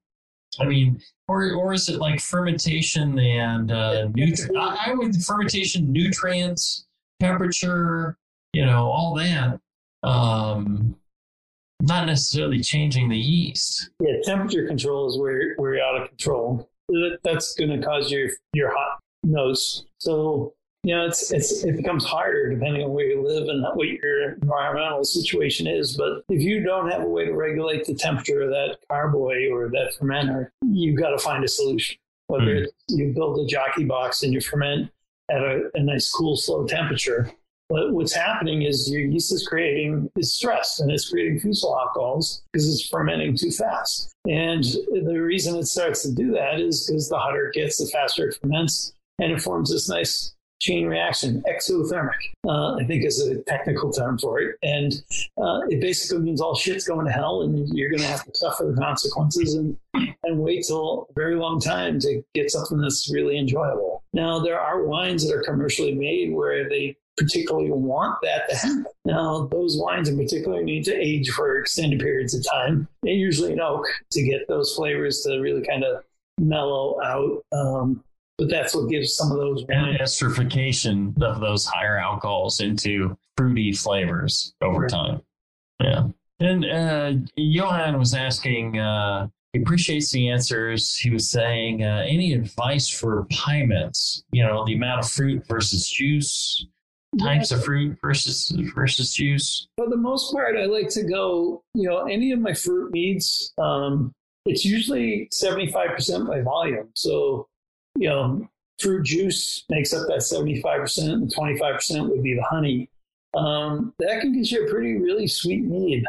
I mean, or or is it like fermentation and uh, nutri- I, I would fermentation, nutrients, temperature, you know, all that. Um, not necessarily changing the yeast. Yeah, temperature control is where, where you're out of control. That's going to cause your your hot nose. So you know, it's it's it becomes harder depending on where you live and what your environmental situation is. But if you don't have a way to regulate the temperature of that carboy or that fermenter, you've got to find a solution. Whether it's you build a jockey box and you ferment at a, a nice, cool, slow temperature. But what's happening is your yeast is creating is stress and it's creating fusel alcohols because it's fermenting too fast. And the reason it starts to do that is because the hotter it gets, the faster it ferments, and it forms this nice chain reaction, exothermic, uh, I think is a technical term for it. And uh, it basically means all shit's going to hell and you're going to have to suffer the consequences and, and wait till a very long time to get something that's really enjoyable. Now, there are wines that are commercially made where they particularly want that to happen. Now, those wines in particular need to age for extended periods of time, and usually in oak to get those flavors to really kind of mellow out. Um, but that's what gives some of those And wines. esterification of those higher alcohols into fruity flavors over time. Yeah. And uh, Johan was asking, uh, he appreciates the answers. He was saying, uh, any advice for pyments? You know, the amount of fruit versus juice, types of fruit versus versus juice? For the most part, I like to go. You know, any of my fruit meads. Um, it's usually seventy five percent by volume. So, you know, fruit juice makes up that seventy five percent, and twenty five percent would be the honey. Um, that can get you a pretty really sweet mead.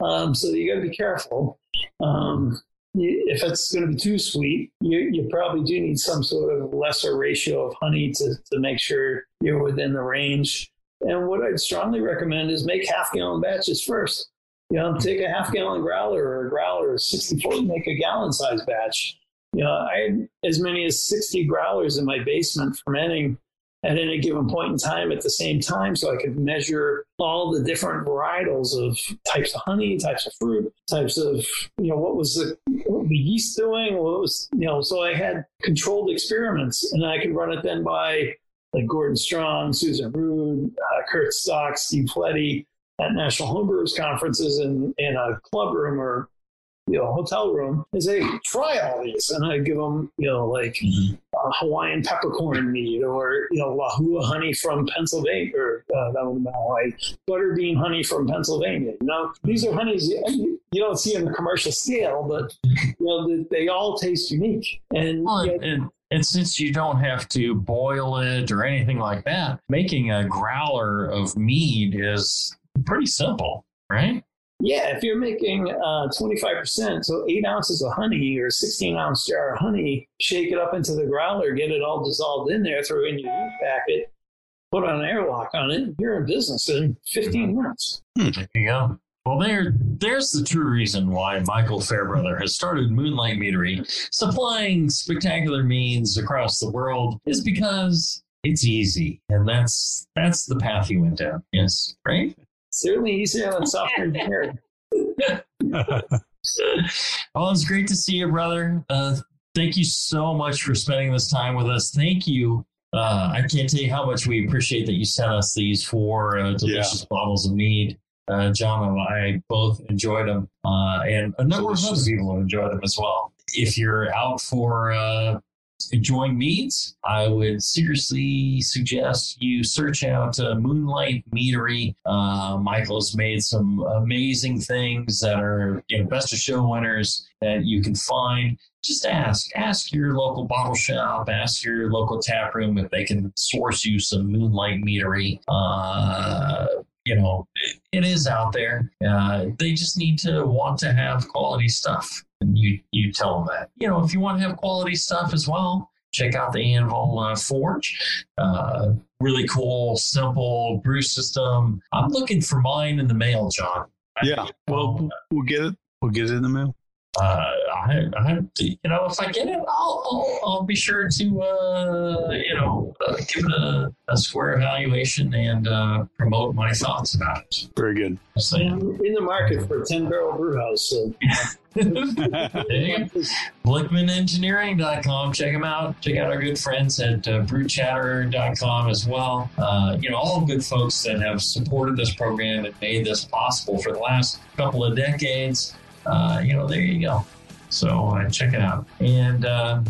Um, so you got to be careful. Um, if it's going to be too sweet, you, you probably do need some sort of lesser ratio of honey to, to make sure you're within the range. And what I'd strongly recommend is make half gallon batches first. You know, take a half gallon growler or a growler, 64, make a gallon size batch. You know, I had as many as 60 growlers in my basement fermenting at any given point in time at the same time. So I could measure all the different varietals of types of honey, types of fruit, types of, you know, what was the, what the yeast doing, what was, you know, so I had controlled experiments and I could run it then by like Gordon Strong, Susan Ruud, uh, Curt Stock, Steve Fletty at National Homebrewers conferences in, in a club room or you know, hotel room and say, try all these. And I give them, you know, like mm-hmm. Hawaiian peppercorn mead or, you know, Wahoo honey from Pennsylvania or uh, that would like butterbean honey from Pennsylvania. You know, these are honeys you, you don't see on the commercial scale, but, you know, they, they all taste unique. And, well, you know, and, and since you don't have to boil it or anything like that, making a growler of mead is pretty simple, right? Yeah, if you're making uh, 25%, so eight ounces of honey or a 16 ounce jar of honey, shake it up into the growler, get it all dissolved in there, throw in your yeast packet, put an airlock on it, you're in business in 15 minutes. Hmm. There you go. Well, there, there's the true reason why Michael Fairbrother has started Moonlight Meadery, supplying spectacular meads across the world, is because it's easy, and that's that's the path he went down. Yes, right certainly easier than software engineering. well, it's great to see you, brother. Uh, thank you so much for spending this time with us. Thank you. Uh, I can't tell you how much we appreciate that you sent us these four uh, delicious yeah. bottles of mead. Uh, John and I both enjoyed them, uh, and a number of other people enjoyed them as well. If you're out for uh, enjoying meads, I would seriously suggest you search out uh, Moonlight Meadery. Uh, Michael's made some amazing things that are you know best of show winners that you can find. Just ask, ask your local bottle shop, ask your local tap room if they can source you some Moonlight Meadery. Uh, you know, it, it is out there. Uh, they just need to want to have quality stuff and you you tell them that. You know, if you want to have quality stuff as well, check out the Anvil uh, Forge. Uh, really cool, simple brew system. I'm looking for mine in the mail, John. Yeah, well, we'll get it. We'll get it in the mail. Uh, I, I, you know, if I get it, I'll, I'll, I'll be sure to, uh, you know, uh, give it a, a, square evaluation and uh, promote my thoughts about it. Very good. so in the market for 10 barrel brew house. So. BlichmannEngineering.com. Check them out. Check out our good friends at uh, brewchatter.com as well. Uh, you know, all good folks that have supported this program and made this possible for the last couple of decades. Uh, you know, there you go. So uh, check it out. And, uh,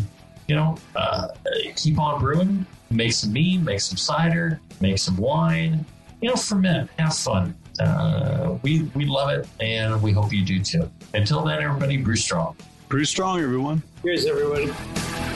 you know, uh, keep on brewing. Make some mead, make some cider, make some wine. You know, ferment, have fun. Uh, we we love it, and we hope you do too. Until then, everybody, brew strong. Brew strong, everyone. Cheers, everybody.